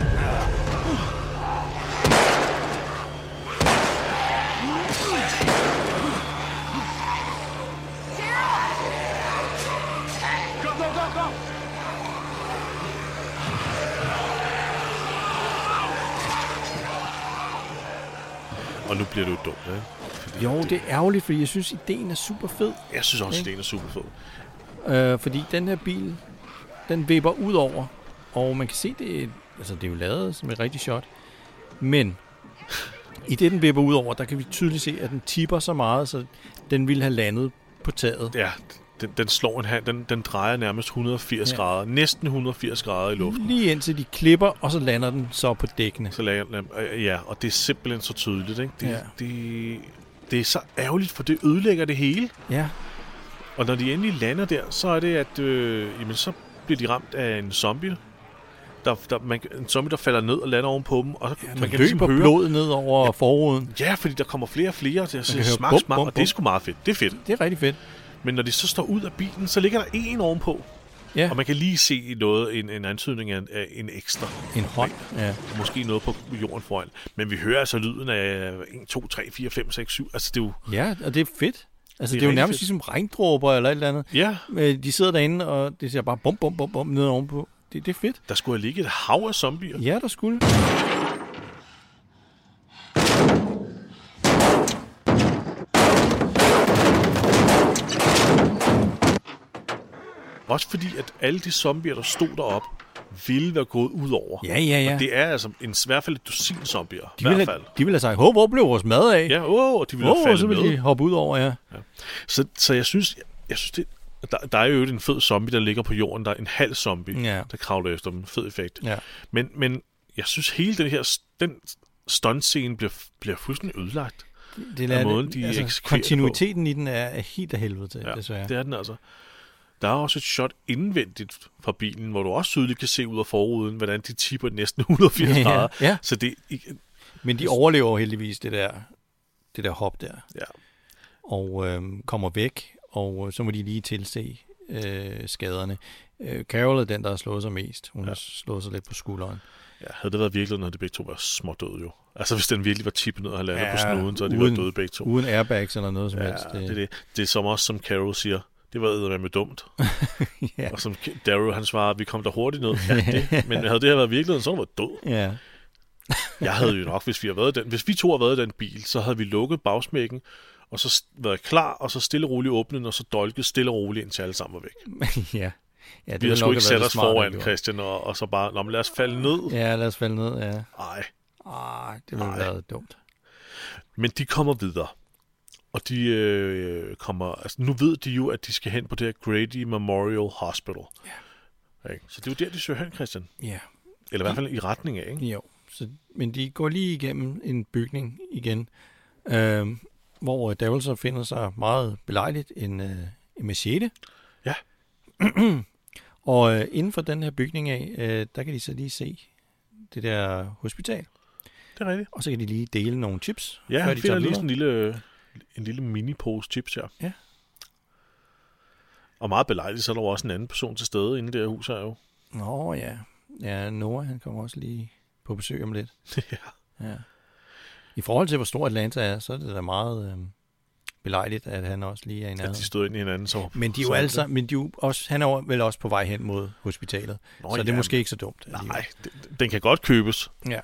Og nu bliver det jo dumt, ikke? Jo, det er ærgerligt, fordi jeg synes, ideen er super fed. Jeg synes også, Ikke? det er super fed. Øh, fordi den her bil, den vipper ud over, og man kan se, det altså det er jo lavet som et rigtigt shot. Men i det, den vipper ud over, der kan vi tydeligt se, at den tipper så meget, så den ville have landet på taget. Ja, den, den slår en hand, den, den drejer nærmest 180 Ja. grader. Næsten 180 grader i luften. Lige indtil de klipper, og så lander den så på dækkene. Så lader, øh, ja, og det er simpelthen så tydeligt, ikke? Det, Ja. det, det er så ærgerligt, for det ødelægger det hele. Ja, Og når de endelig lander der, så er det, at øh, jamen, så bliver de ramt af en zombie. Der, der, man, en zombie, der falder ned og lander ovenpå dem. Og så, ja man man kan løber ligesom høre, blod ned over ja. forruden. Ja, fordi der kommer flere og flere til at kan sige høre bum, smak, bum, og det er bum. sgu meget fedt. Det er fedt. Det er rigtig fedt. Men når de så står ud af bilen, så ligger der en ovenpå. Ja, Og man kan lige se noget, en, en antydning af en, af en ekstra. en hånd. Ja. Måske noget på jorden foran. Men vi hører altså lyden af 1, 2, 3, 4, 5, 6, 7. Altså det er jo... ja, og det er fedt. Altså, Det er det er jo nærmest fedt. ligesom regndråber eller et eller andet. Ja, Øh, De sidder derinde, og det ser bare bum, bum, bum, bum ned ovenpå. Det, det er fedt. der skulle have ligget et hav af zombier. Ja, der skulle. Også fordi, at alle de zombier, der stod derop, ville være gået ud over. Ja, ja, ja. Og det er altså en, i hvert fald et dusin zombier. De I hvert ville, fald. have, de ville have sagt, hvor blev vores mad af? Ja, åh, oh, de ville have Åh, faldet så ville med. de hoppe ud over, ja. Så, så jeg synes, jeg synes det, der, der er jo en fed zombie, der ligger på jorden. Der er en halv zombie, Ja. der kravler efter dem. Fed effekt. ja. Men, men jeg synes, hele den her den stuntscene bliver, bliver fuldstændig ødelagt. Det Af er, måden, de eksekverer det på. kontinuiteten i den er, er helt af helvede til, ja, desværre. det er den altså. Der er også et shot indvendigt fra bilen, hvor du også tydeligt kan se ud af forruden, hvordan de tipper næsten 180 Ja, grader. ja. Så det, Men de overlever heldigvis det der, det der hop der, ja, og øhm, kommer væk, og øh, så må de lige tilse øh, skaderne. Øh, Carol er den, der har slået sig mest. Hun ja. har slået sig lidt på skulderen. ja, havde det været virkeligheden, havde de begge to været smådøde jo. Altså hvis den virkelig var tippet ned og landet Ja, på snuden, så havde de uden- været døde begge to. Uden airbags eller noget som Ja, helst. det er det. Det er som også, som Carol siger, det var med dumt. Ja. Og som Daryl, han svarer, vi kom der hurtigt ned. Ja, det. Men havde det her været virkeligheden, så du været død. Ja. Jeg havde jo nok, hvis vi, havde været den, hvis vi to havde været i den bil, så havde vi lukket bagsmækken, og så været klar, og så stille og roligt åbnet, den, og så dolket stille og roligt, indtil alle sammen var væk. ja. ja det Vi har sgu ikke sat os foran. Christian, og, og så bare, Nå, men lad os falde ned. Ja, lad os falde ned, ja. Nej. Ah, det ville have været dumt. Men de kommer videre. Og de øh, kommer... Altså, nu ved de jo, at de skal hen på det her Grady Memorial Hospital. Ja. Ikke? Så det er jo der, de søger hen, Christian. Ja. Eller i hvert fald i retning af, ikke? Jo, så, men de går lige igennem en bygning igen, øh, hvor Daryl så finder sig meget belejligt en, øh, en machete. Ja. og øh, inden for den her bygning af, øh, der kan de så lige se det der hospital, Det er rigtigt. og så kan de lige dele nogle chips. Ja, han de finder lige sådan en lille, en lille mini-pose chips her. Ja. Og meget belejligt, så er der jo også en anden person til stede inde i det her hus her jo. Nå ja, ja, Noah han kommer også lige på besøg om lidt. ja. Ja. I forhold til, hvor stor Atlanta er, så er det da meget øh, belejligt, at han også lige er i At nærheden. de stod ind i hinanden. Så, Men de er jo alle sammen, men de er jo også, han er jo vel også på vej hen mod hospitalet. Nå, så det er ja, måske ikke så dumt. Nej, den, den kan godt købes. Ja.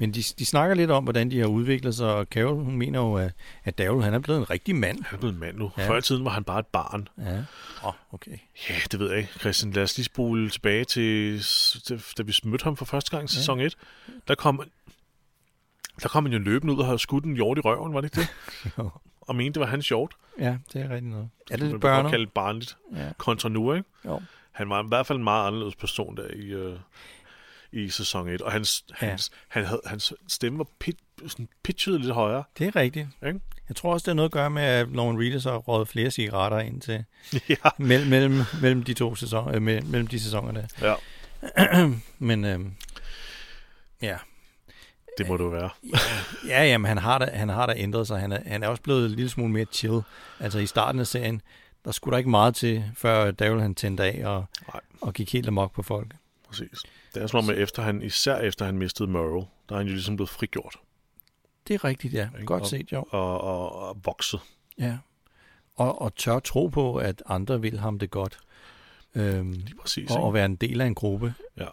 Men de, de snakker lidt om, hvordan de har udviklet sig, og Carol, hun mener jo, at, at Daryl, han er blevet en rigtig mand. Han er blevet en mand nu. Ja. Ja. Før i tiden var han bare et barn. Ja. Åh, oh, okay. Ja, det ved jeg ikke. Christian, lad os lige spole tilbage til, da vi mødte ham for første gang i sæson 1. Der kom, der kom han jo løbende ud og havde skudt en hjort i røven, var det ikke det? Jo. Og mente, det var hans hjort. Ja, det er rigtigt noget. Er det lidt børner? kalde det barnligt. Ja. Kontra nu, ikke? Jo. Han var i hvert fald en meget anderledes person der i, øh, i sæson 1. Og hans, Ja. hans, han havde, hans stemme var pit, sådan pitchet lidt højere. Det er rigtigt. Ikke? Jeg tror også, det er noget at gøre med, at Norman Reedus har røget flere cigaretter ind til ja, mellem, mellem, mellem de to sæsoner, øh, mellem, de sæsoner der. ja, Men øhm, ja, det må jo være. ja, jamen, han har da, han har da ændret sig. Han er, han er også blevet en lille smule mere chill. Altså i starten af serien, der skulle der ikke meget til, før Daryl han tændte af og, Nej. og gik helt amok på folk. Præcis. Det er som om, at efter han, især efter han mistede Merle, der er han jo ligesom blevet frigjort. Det er rigtigt, ja. Ikke? Godt Og- set, jo. Og, og, og vokset. Ja. Og, og tør tro på, at andre vil ham det godt. Øhm, Lige præcis. og, og være en del af en gruppe. Ja,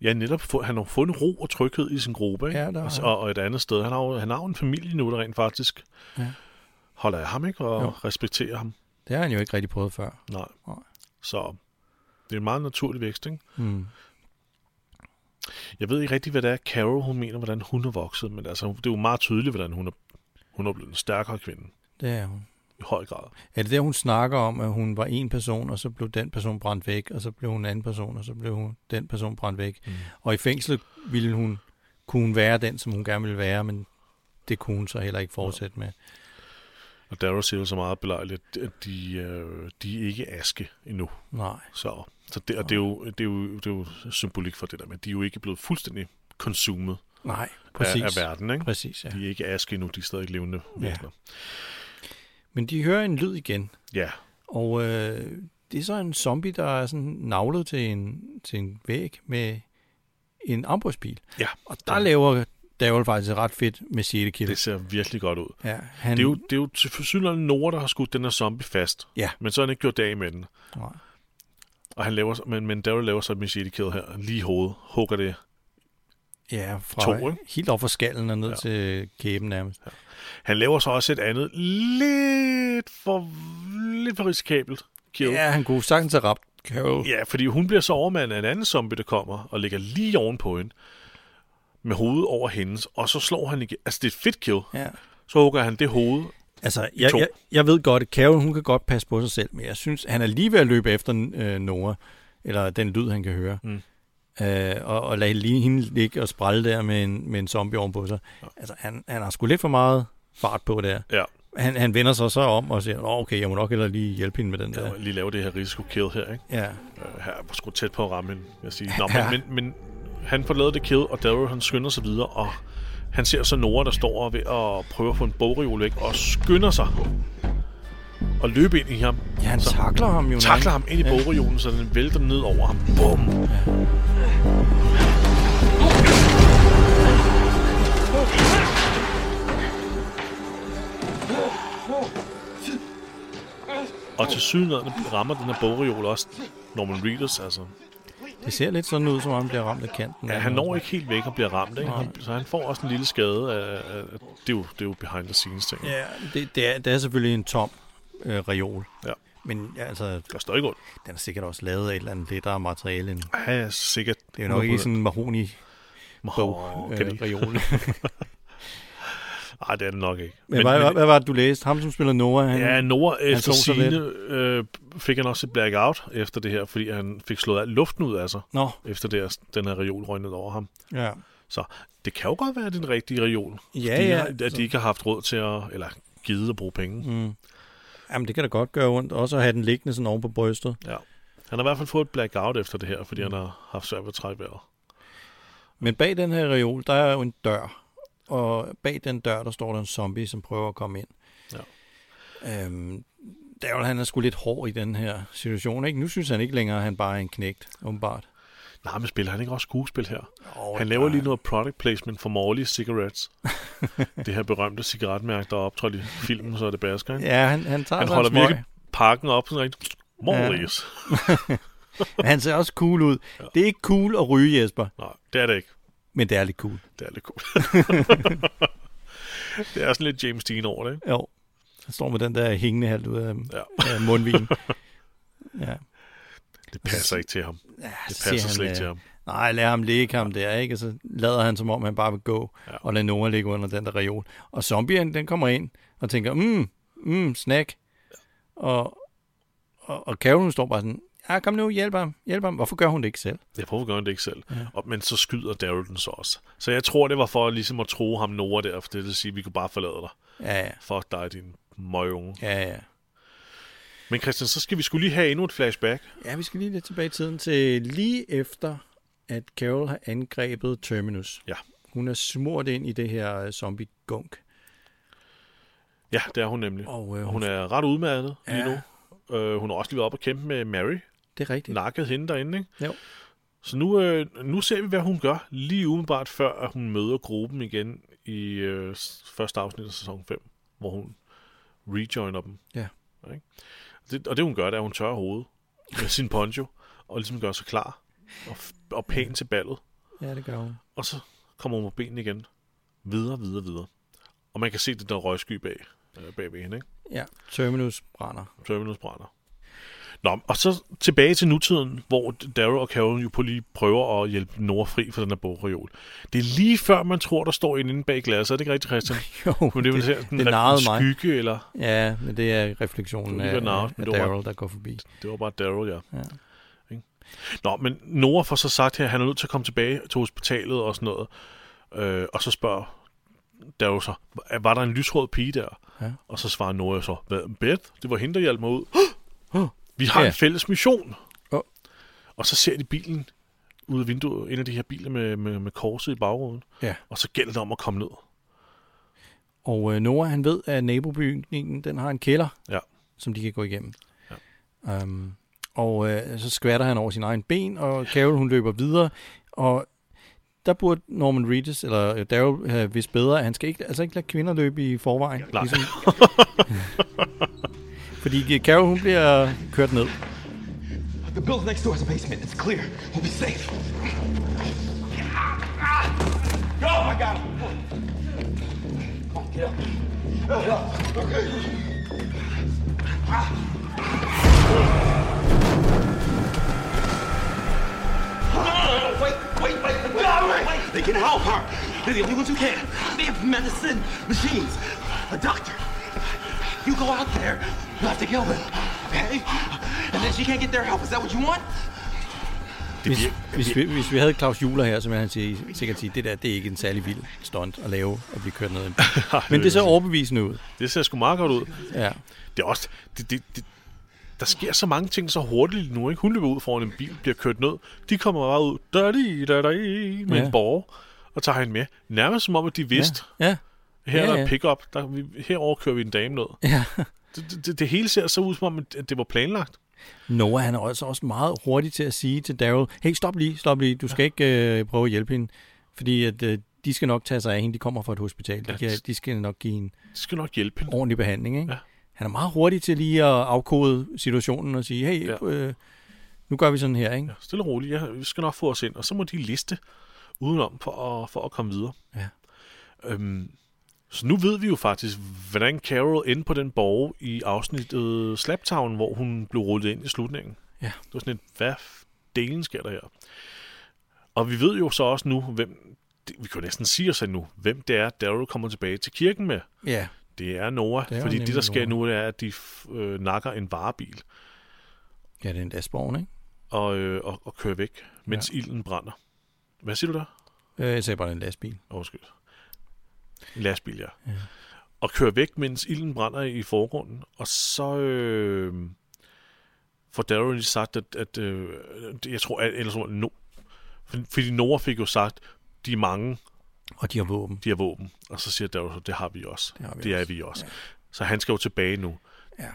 netop få, han har fundet ro og tryghed i sin gruppe. Ikke? Ja, der og, og, og et andet sted. Han har, jo, han har jo en familie nu, der rent faktisk Ja. holder af ham, ikke? Og Jo. respekterer ham. Det har han jo ikke rigtig prøvet før. Nej. Nej. Så det er en meget naturlig vækst, ikke? Hmm. Jeg ved ikke rigtig, hvad det er, Carol, hun mener, hvordan hun er vokset, men altså, det er jo meget tydeligt, hvordan hun er, hun er blevet en stærkere kvinde. Det er hun. I høj grad. Er det der, hun snakker om, at hun var en person, og så blev den person brændt væk, og så blev hun en anden person, og så blev hun den person brændt væk. Mm. Og i fængslet ville hun, kunne hun være den, som hun gerne ville være, men det kunne hun så heller ikke fortsætte med. Og Daryl siger jo så meget belejligt, at de, øh, de er ikke aske endnu. Nej. Så, så det, og det, er jo, det, er jo, det er jo symbolik for det der at de er jo ikke blevet fuldstændig consumet Nej, af, præcis. af verden, ikke? Præcis, ja. De er ikke aske endnu, de er stadig levende væsener. Men de hører en lyd igen, Ja. og øh, det er så en zombie, der er sådan navlet til en, til en væg med en armbrystbil. ja. Og der laver Daryl faktisk ret fedt med 6. kill. Det ser virkelig godt ud. Ja, han, Det er jo, det er jo til forsynligheden Nora, der har skudt den her zombie fast. Ja. Men så har han ikke gjort af med den. Nej. Og han laver, men, men Daryl laver så et machete kill her, lige i hovedet, hugger det. Ja, fra To, ikke? helt over for skallen og ned Ja. ja. til kæben nærmest. Han laver så også et andet, lidt for, lidt for risikabelt kill. Ja, han kunne sagtens have ramt Carol. Ja, fordi hun bliver så overmandet af en anden zombie, der kommer og ligger lige ovenpå hende, med hovedet over hendes, og så slår han igen. Altså, det er et fedt kill. Ja. Så hugger han det hoved. Altså, jeg, jeg, jeg ved godt, at Carol, hun kan godt passe på sig selv, men jeg synes, han er lige ved at løbe efter øh, Nora, eller den lyd, han kan høre. Mm. Øh, og, og lade lige hende ligge og sprælle der med en, med en zombie ovenpå sig. Ja. Altså, han, han har sgu lidt for meget fart på der. Ja, Han, han vender sig så om og siger, Åh, okay, jeg må nok hellere lige hjælpe hende med den der. jeg lige lave det her risiko-kill her, ikke? Ja, Øh, her er sgu tæt på at ramme hende, jeg sige. Nå, Ja. men, men, men han får lavet det kill, og Daryl han skynder sig videre, og han ser så Nora, der står ved at prøve at få en bogreol væk, og skynder sig og løbe ind i ham. ja han Så takler ham jo. Takler ham ind i Ja. bogreolen, så den vælter ned over ham. Bum! Og til synligheden rammer den her bogreol også Norman Reedus, altså. Det ser lidt sådan ud, som om han bliver ramt af kanten. Ja, han når ikke helt væk og bliver ramt, ikke? Han, så han får også en lille skade af, af, det, er jo, det er jo behind the scenes ting. Ja, det, det, er, det er selvfølgelig en tom øh, reol. Ja. Men ja, altså, Der står ikke ondt. den er sikkert også lavet af et eller andet lettere materiale. End, Ja, sikkert. det er jo nok ikke sådan en mahoni bog. øh, Øh, reol. Nej, det er det nok ikke. men, hvad, hvad, hvad var det, du læste? Ham, som spiller Nora, han, Ja, Nora efter sine øh, fik han også et blackout efter det her, fordi han fik slået al luften ud af sig, Nå, efter det her, den her reol røg ned over ham. ja. Så det kan jo godt være den rigtige reol. Ja, fordi ja. At, at de ikke har haft råd til at, eller givet at bruge penge. Mm. Jamen, det kan da godt gøre ondt. Også at have den liggende sådan oven på brystet. Ja. Han har i hvert fald fået et blackout efter det her, Mm. fordi han har haft svært ved at trække vejret. Men bag den her reol, der er jo en dør. Og bag den dør, der står der en zombie, som prøver at komme ind. Ja. Øhm, Daryl, han er sgu lidt hård i den her situation, ikke? Nu synes han ikke længere, at han bare er en knægt, åbenbart. Nej, men spiller han ikke også skuespil her? Oh, han laver lige noget product placement for Morley Cigarettes. det her berømte cigaretmærke, der er optrådt i filmen, så er det basker, ikke? Ja, han, han tager Han holder virkelig pakken op sådan rigtig. Morley's. Men Han ser også cool ud. Det er ikke cool at ryge, Jesper, Nej, det er det ikke. Men det er lidt cool. Det er lidt cool. det er sådan lidt James Dean over det, ikke? Jo. Han står med den der hængende halvt ud af, Ja. af mundvin. ja. Det passer ikke til ham. ja Det passer slet han, ikke til øh, ham. Nej, lad ham ligge ham der, ikke? Og så lader han, som om han bare vil gå, Ja. ja. og lader Nora ligge under den der reol. Og zombien, den kommer ind og tænker, mm, mm, snack. Og, og, og Carol, står bare sådan, ja, kom nu, hjælp ham, hjælp ham. Hvorfor gør hun det ikke selv? Jeg prøver at gøre det ikke selv. Ja. Og, men så skyder Daryl den så også. Så jeg tror, det var for ligesom at tro ham Nora der, for det vil sige, at vi kunne bare forlade dig. Ja, ja, Fuck dig, din møgunge. ja, ja. Men Christian, så skal vi skulle lige have endnu et flashback. Ja, vi skal lige lidt tilbage i tiden til lige efter, at Carol har angrebet Terminus. Ja. Hun er smurt ind i det her øh, zombie-gunk. Ja, det er hun nemlig. Og øh, Hun er ret lige Ja. nu. Øh, hun har også lige været op og kæmpe med Mary. Det er rigtigt. Nakket hende derinde, ikke? Jo. Så nu, øh, nu ser vi, hvad hun gør lige umiddelbart før, at hun møder gruppen igen i øh, første afsnit af sæson 5, hvor hun rejoiner dem. Ja. Ikke? Det, og det hun gør, det er, at hun tørrer hovedet med sin poncho, og ligesom gør sig klar og, og pæn til ballet. Ja, det gør hun. Og så kommer hun på benene igen. Videre, videre, videre. Og man kan se det der røgsky bag, øh, bag ved hende, ikke? Ja, Terminus brænder. Terminus brænder. Nå, og så tilbage til nutiden, hvor Daryl og Carol jo på lige prøver at hjælpe Nora fri for den her bogreol. Det er lige før, man tror, der står en inde bag glasset. Er det ikke rigtigt, Christian? Jo, Men det, det, det, det narrede mig. skygge, eller... Ja, men det er refleksionen Det var af, narret, af, Daryl, der går forbi. Det var bare Daryl, ja. Ja. Nå, men Nora får så sagt her, at han er nødt til at komme tilbage til hospitalet og sådan noget. Øh, og så spørger Daryl så, var der en lysrød pige der? Ja. Og så svarer Nora så, hvad, Beth? Det var hende, der hjalp mig ud. Vi har Ja. en fælles mission. Åh. Og så ser de bilen ud af vinduet, en af de her biler med, med, med korset i bagruden. Ja. Og så gælder det om at komme ned. Og øh, Nora, han ved, at nabobygningen, den har en kælder, Ja. som de kan gå igennem. Ja. Um, og øh, så skvatter han over sin egen ben, og Carol, hun løber videre, og der burde Norman Reedus, eller øh, Daryl, have vidst bedre, at han skal ikke, altså ikke lade kvinder løbe i forvejen. Nej. fordi Carol, hun bliver kørt ned. The building next door has a basement. It's clear. We'll be safe. Oh go! I got him. Come on, get up. Get up. Okay. Wait, wait, wait, wait, wait. They can help her. They're the only ones who can. They have medicine, machines, a doctor. You go out there. You have to kill them, okay? And then she can't get their help. Is that what you want? Det Hvis, virker, hvis, vi, hvis vi havde Claus Juler her, så ville han sige, sikkert sige, det der, det er ikke en særlig vild stunt at lave, at blive kørt ned. i en bil." Men det ser overbevisende ud. det ser sgu meget godt ud. Ja. Det er også... Det, det, det, der sker så mange ting så hurtigt nu, ikke? Hun løber ud foran en bil, bliver kørt ned. De kommer bare ud da da da med Ja. en borger og tager hende med. Nærmest som om, at de vidste, Ja. ja. her Ja, er der ja. en pick-up, der, vi, herover kører vi en dame ned. ja. Det, det, det, hele ser så ud som om, at det var planlagt. Noah, han er også, også meget hurtig til at sige til Daryl, hey, stop lige, stop lige, du skal ikke øh, prøve at hjælpe hende, fordi at, øh, de skal nok tage sig af hende, de kommer fra et hospital, de, Ja, kan, det- de skal nok give hende skal nok hjælpe hende. ordentlig behandling. Ikke? Ja. Han er meget hurtig til lige at afkode situationen og sige, hey, Ja. ja. øh, nu gør vi sådan her. Ikke? Ja, stille og roligt. Ja, vi skal nok få os ind. Og så må de liste udenom for at, for at komme videre. Ja. Øhm, så nu ved vi jo faktisk, hvordan Carol endte på den borg i afsnittet Slaptown, hvor hun blev rullet ind i slutningen. Ja. Det var sådan et, hvad delen sker der her? Og vi ved jo så også nu, hvem, vi kan jo næsten sige os nu, hvem det er, Daryl kommer tilbage til kirken med. Ja. Det er Noah, Det er fordi det, der sker Noah. nu, det er, at de øh, nakker en varebil ja, det er en lastborn, ikke? og, øh, og, og kører væk, mens ja. ilden brænder. Hvad siger du der? Øh, jeg sagde bare en lastbil. Undskyld. En lastbil, ja. ja. Og kører væk, mens ilden brænder i forgrunden. Og så øh, får Daryl lige sagt, at, at øh, jeg tror, at, ellers var no, for- fordi Nora fik jo sagt, de er mange, Og de har våben. de har våben. Og så siger Daryl, så det har vi også. Det har vi det er også. vi også. Ja. Så han skal jo tilbage nu, Ja.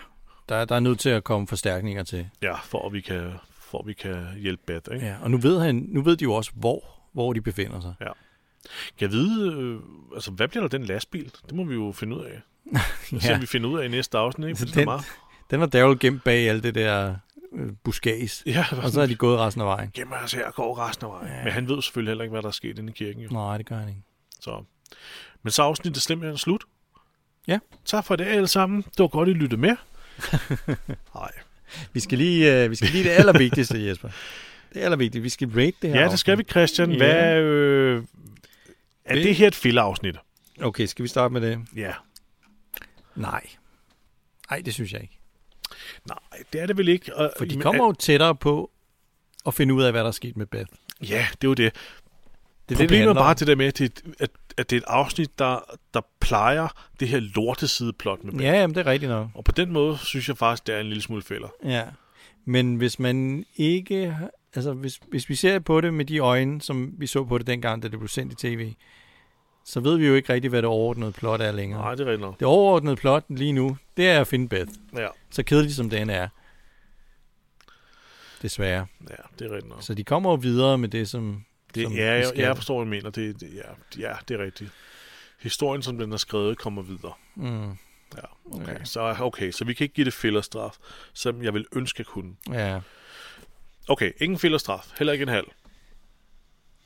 Der, der er nødt til at komme forstærkninger til. ja, for at vi kan for at vi kan hjælpe Beth. Ikke? Ja, og nu ved, han, nu ved de jo også, hvor, hvor de befinder sig. Kan jeg vide, øh, altså, hvad bliver der den lastbil? Det må vi jo finde ud af. Ja. ja. vi finder ud af i næste afsnit, ikke? For Altså, er den- meget... Den har Daryl gemt bag alt det der øh, buskæs. Ja, Og så er de gået resten af vejen. gemmer os her og går resten af vejen. Ja. Men han ved selvfølgelig heller ikke, hvad der er sket inde i kirken. Jo. Nej, det gør han ikke. Så. Men så er afsnittet simpelthen slut. Ja. Tak for det alle sammen. Det var godt, I lyttede med. Nej. Vi skal lige, øh, vi skal lige det allervigtigste, Jesper. Det allervigtigste. Vi skal rate det her Ja, det skal vi, Christian. Hvad, øh, er Det- det her et filler-afsnit? Okay, skal vi starte med det? Ja. Nej. Nej, det synes jeg ikke. Nej, det er det vel ikke. Og, For de kommer jo tættere på at finde ud af, hvad der er sket med Beth. Det Ja, det er jo det. er Problemet er handler bare om. det der med, at det, at, at det er et afsnit, der, der plejer det her lortesideplot med Ja, jamen, det er rigtigt nok. Og på den måde synes jeg faktisk, det er en lille smule fælder. Ja. Men hvis man ikke... Altså, hvis, hvis vi ser på det med de øjne, som vi så på det dengang, da det blev sendt i tv, så ved vi jo ikke rigtigt, hvad det overordnede plot er længere. Nej, det er rigtigt. Det overordnede plot lige nu, det er at finde Beth. Ja, Så kedelig som den er. Desværre. ja det er rigtigt nok. Så de kommer jo videre med det, som, Det, som ja, jeg, jeg forstår, hvad du mener. Det, det, ja, ja, det er rigtigt. Historien, som den er skrevet, kommer videre. Mm, Ja, okay. Ja. Så, okay, så vi kan ikke give det fillerstraf, som jeg vil ønske, jeg kunne. ja. Okay, ingen fillerstraf. Heller ikke en halv.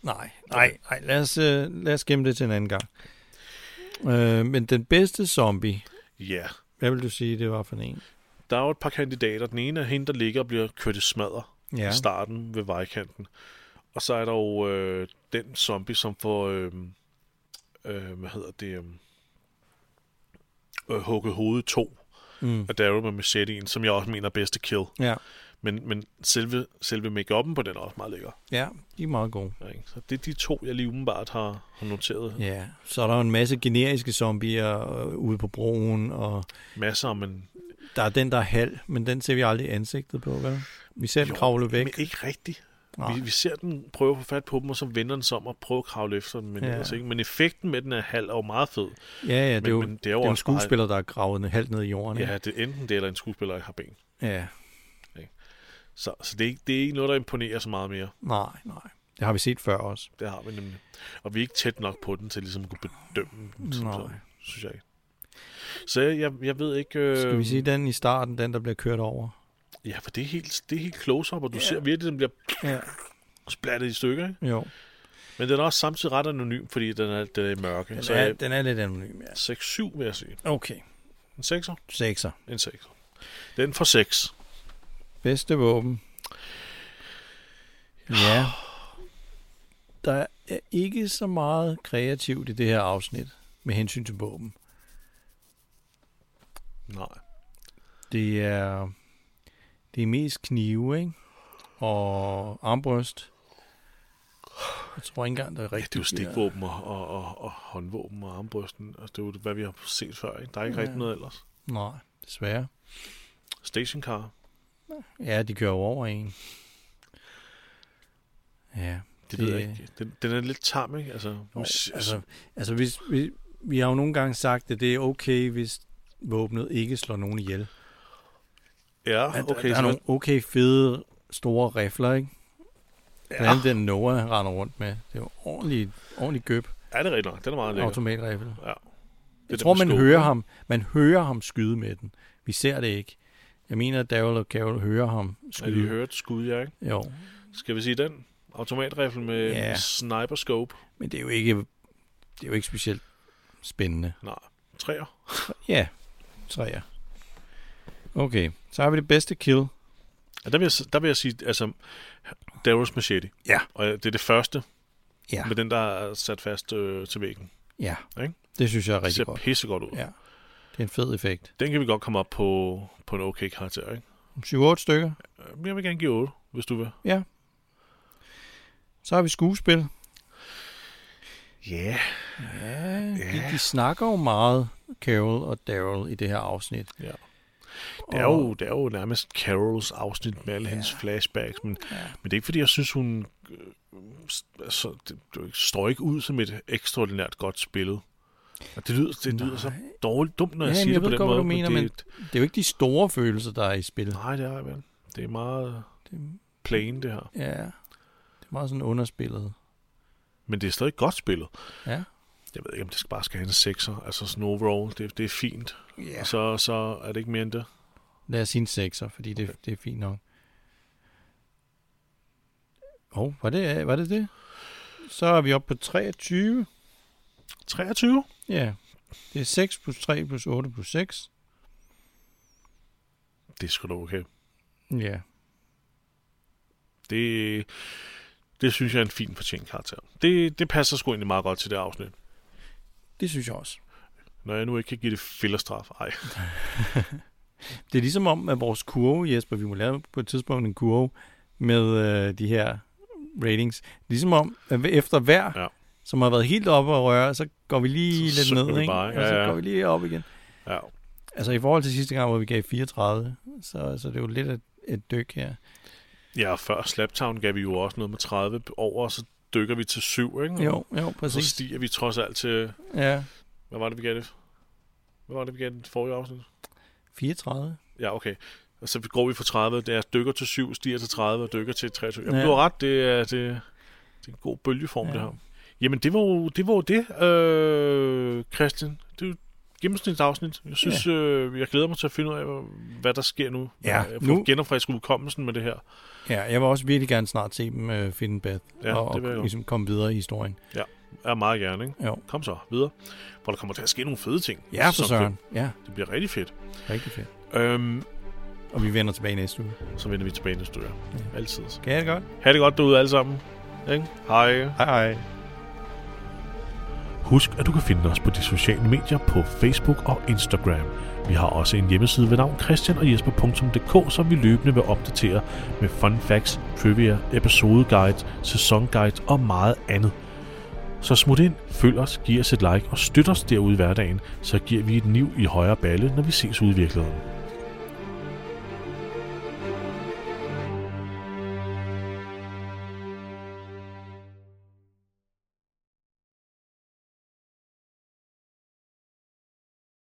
Nej, nej, nej. Lad os, øh, lad os gemme det til en anden gang. Øh, men den bedste zombie, Ja. hvad vil du sige, det var for en? Der er jo et par kandidater. Den ene er hende, der ligger og bliver kørt i smadder Ja. i starten ved vejkanten. Og så er der jo øh, den zombie, som får, øh, øh, hvad hedder det, øh, øh, hugget hovedet to Mm. af Daryl med machete som jeg også mener er bedste kill. Ja. Men, men selve, selve make-up'en på den er også meget lækker. ja, de er meget gode. Ja, ikke? Så det er de to, jeg lige umiddelbart har, har noteret. Ja. Så er der jo en masse generiske zombier øh, ude på broen, og Masser, men, der er den, der er halv, men den ser vi aldrig ansigtet på, vel? Vi ser den kravle væk. men ikke rigtigt. Nej. Vi, vi ser den prøve at få fat på dem, og så vender den sig om og prøver at kravle efter dem. Men, Ja. altså ikke. men effekten med den er halv er jo meget fed. Ja, ja, det er Men- jo, men det er jo det er en også bare- skuespiller, der er gravet halvt ned i jorden. Ja, det er enten det, eller en skuespiller, der har ben. ja. Så, så det, er ikke, det er ikke noget, der imponerer så meget mere. Nej, nej. Det har vi set før også. Det har vi nemlig. Og vi er ikke tæt nok på den, til ligesom at kunne bedømme den. som Nej. sådan, synes jeg ikke. Så jeg, jeg, jeg ved ikke... Øh, Skal vi sige den i starten, den der bliver kørt over? Ja, for det er helt, det er helt close-up, og du ja. ser virkelig, den bliver Ja. splattet i stykker. Ikke? Jo. Men den er også samtidig ret anonym, fordi den er, den er i mørke. Den så er, jeg, den er lidt anonym, ja. 6-7, vil jeg sige. Okay. En 6'er? Sekser. En 6'er. Den får 6. Bedste våben. Ja. Der er ikke så meget kreativt i det her afsnit med hensyn til våben. Nej. Det er det er mest knive, ikke? Og armbryst. Jeg tror ikke engang, det er Ja, rigtigt. det er jo stikvåben og, og, og, og håndvåben og armbrysten. Altså, det er jo, hvad vi har set før. Ikke? Der er ikke Ja. rigtig noget ellers. Nej, desværre. Stationcar. Ja, de kører over en. Ja, Det, det ved jeg ikke. Den, den er lidt tam, ikke? Altså, Jo, hvis- altså, altså hvis, vi, vi har jo nogle gange sagt, at det er okay, hvis våbnet ikke slår nogen ihjel. ja, okay. der er så nogle okay fede, store rifler, ikke? Blandt ja, andet den Noah render rundt med. Det er jo ordentligt, ordentligt gøb er det rigtigt nok? Den er meget lækker. automatrifle. Ja. Jeg Det tror, der man med hører ham. Man hører ham skyde med den. Vi ser det ikke. Jeg mener, at Daryl og Carol hører ham Ja, skyde. de hørt skud, ja, ikke? Jo, Skal vi sige den? Automatrifle med Ja. ja. sniper scope. men det er jo ikke, det er jo ikke specielt spændende. Nej, træer. Ja, træer. Okay, så har vi det bedste kill. Ja, der, vil jeg, der vil jeg sige, altså, Daryls machete. Ja. Og det er det første, Ja, med den, der er sat fast øh, til væggen. ja. Ikke? det synes jeg er Det rigtig ser godt. pissegodt ud. Ja, det er en fed effekt. Den kan vi godt komme op på, på en okay karakter, ikke? 7-8 stykker. Øh, Jeg vil gerne give 8, hvis du vil. Så har vi skuespil. Ja. Ja, de, de snakker jo meget, Carol og Daryl, i det her afsnit. Ja. Det er, jo, det er jo nærmest Carols afsnit med alle Ja. hendes flashbacks, men, Ja. men det er ikke fordi, jeg synes, hun øh, altså, det, det står ikke ud som et ekstraordinært godt spillet. Og det lyder, det lyder så dårligt dumt, når jeg Ja, siger jeg det på den godt, måde. du mener, det, Det er jo ikke de store følelser, der er i spil. Nej, det er vel. Det er meget... Det, plain, det her. Ja, det er meget sådan underspillet. Men det er stadig godt spillet. Ja. Jeg ved ikke, om det skal bare skal have en sekser. Altså sådan overall, det, det er fint. Ja. Og så, så er det ikke mere end det. Lad os sige en 6'er, fordi det, det er fint nok. Åh, oh, var, det, var det det? Så er vi oppe på 23. 23? Ja, det er 6 plus 3 plus 8 plus 6. Det er sgu da okay. Ja, Det, det synes jeg er en fin fortjent karakter. Det, det passer sgu egentlig meget godt til det afsnit. det synes jeg også. Når jeg nu ikke kan give det fillerstraf. Ej. Det er ligesom om, at vores kurve, Jesper, vi må lave på et tidspunkt en kurve med øh, de her ratings. Ligesom om, at efter hver, Ja. Som har været helt oppe og røre, så går vi lige Så lidt ned, ikke? bare, og ja, så ja. går vi lige op igen. Ja. Altså i forhold til sidste gang, hvor vi gav 34, så, så det er jo lidt et, et dyk her. ja, og før Slaptown gav vi jo også noget med 30 over, og så dykker vi til 7, ikke? Jo, jo, Og så præcis. stiger vi trods alt til... Ja, Hvad var det, vi gav det? Hvad var det, vi gav det forrige afsnit? 34. Ja, okay. Og så går vi fra 30, det er dykker til 7, stiger til 30 og dykker til 23. Jamen, Ja. du har ret, det er, det, det er en god bølgeform. Ja. det her. Jamen, det var jo det, var jo det øh, Christian. Det er jo gennemsnitsafsnit. Jeg synes, ja. øh, jeg glæder mig til at finde ud af, hvad der sker nu. Ja, Jeg får nu- genopfrisket udkommelsen med det her. Ja, jeg vil også virkelig gerne snart se dem øh, finde Beth. Ja, og, og ligesom komme videre i historien. Jeg er meget gerne, ikke? Jo. Kom så, videre. For der kommer til at ske nogle fede ting. Ja, for søren. Ja, Det bliver rigtig fedt. rigtig fedt. Øhm, Og vi vender tilbage næste uge. så vender vi tilbage næste uge. Ja. Altid. Kan jeg det godt? Ha' det godt derude alle sammen. Ikke? Hej. Hej hej. Husk, at du kan finde os på de sociale medier på Facebook og Instagram. Vi har også en hjemmeside ved navn christianogjesper.dk, som vi løbende vil opdatere med fun facts, trivia, episodeguides, sæsonguides og meget andet. Så smut ind, følg os, giv os et like og støt os derude i hverdagen, så giver vi et liv i højre balle, når vi ses ude i virkeligheden.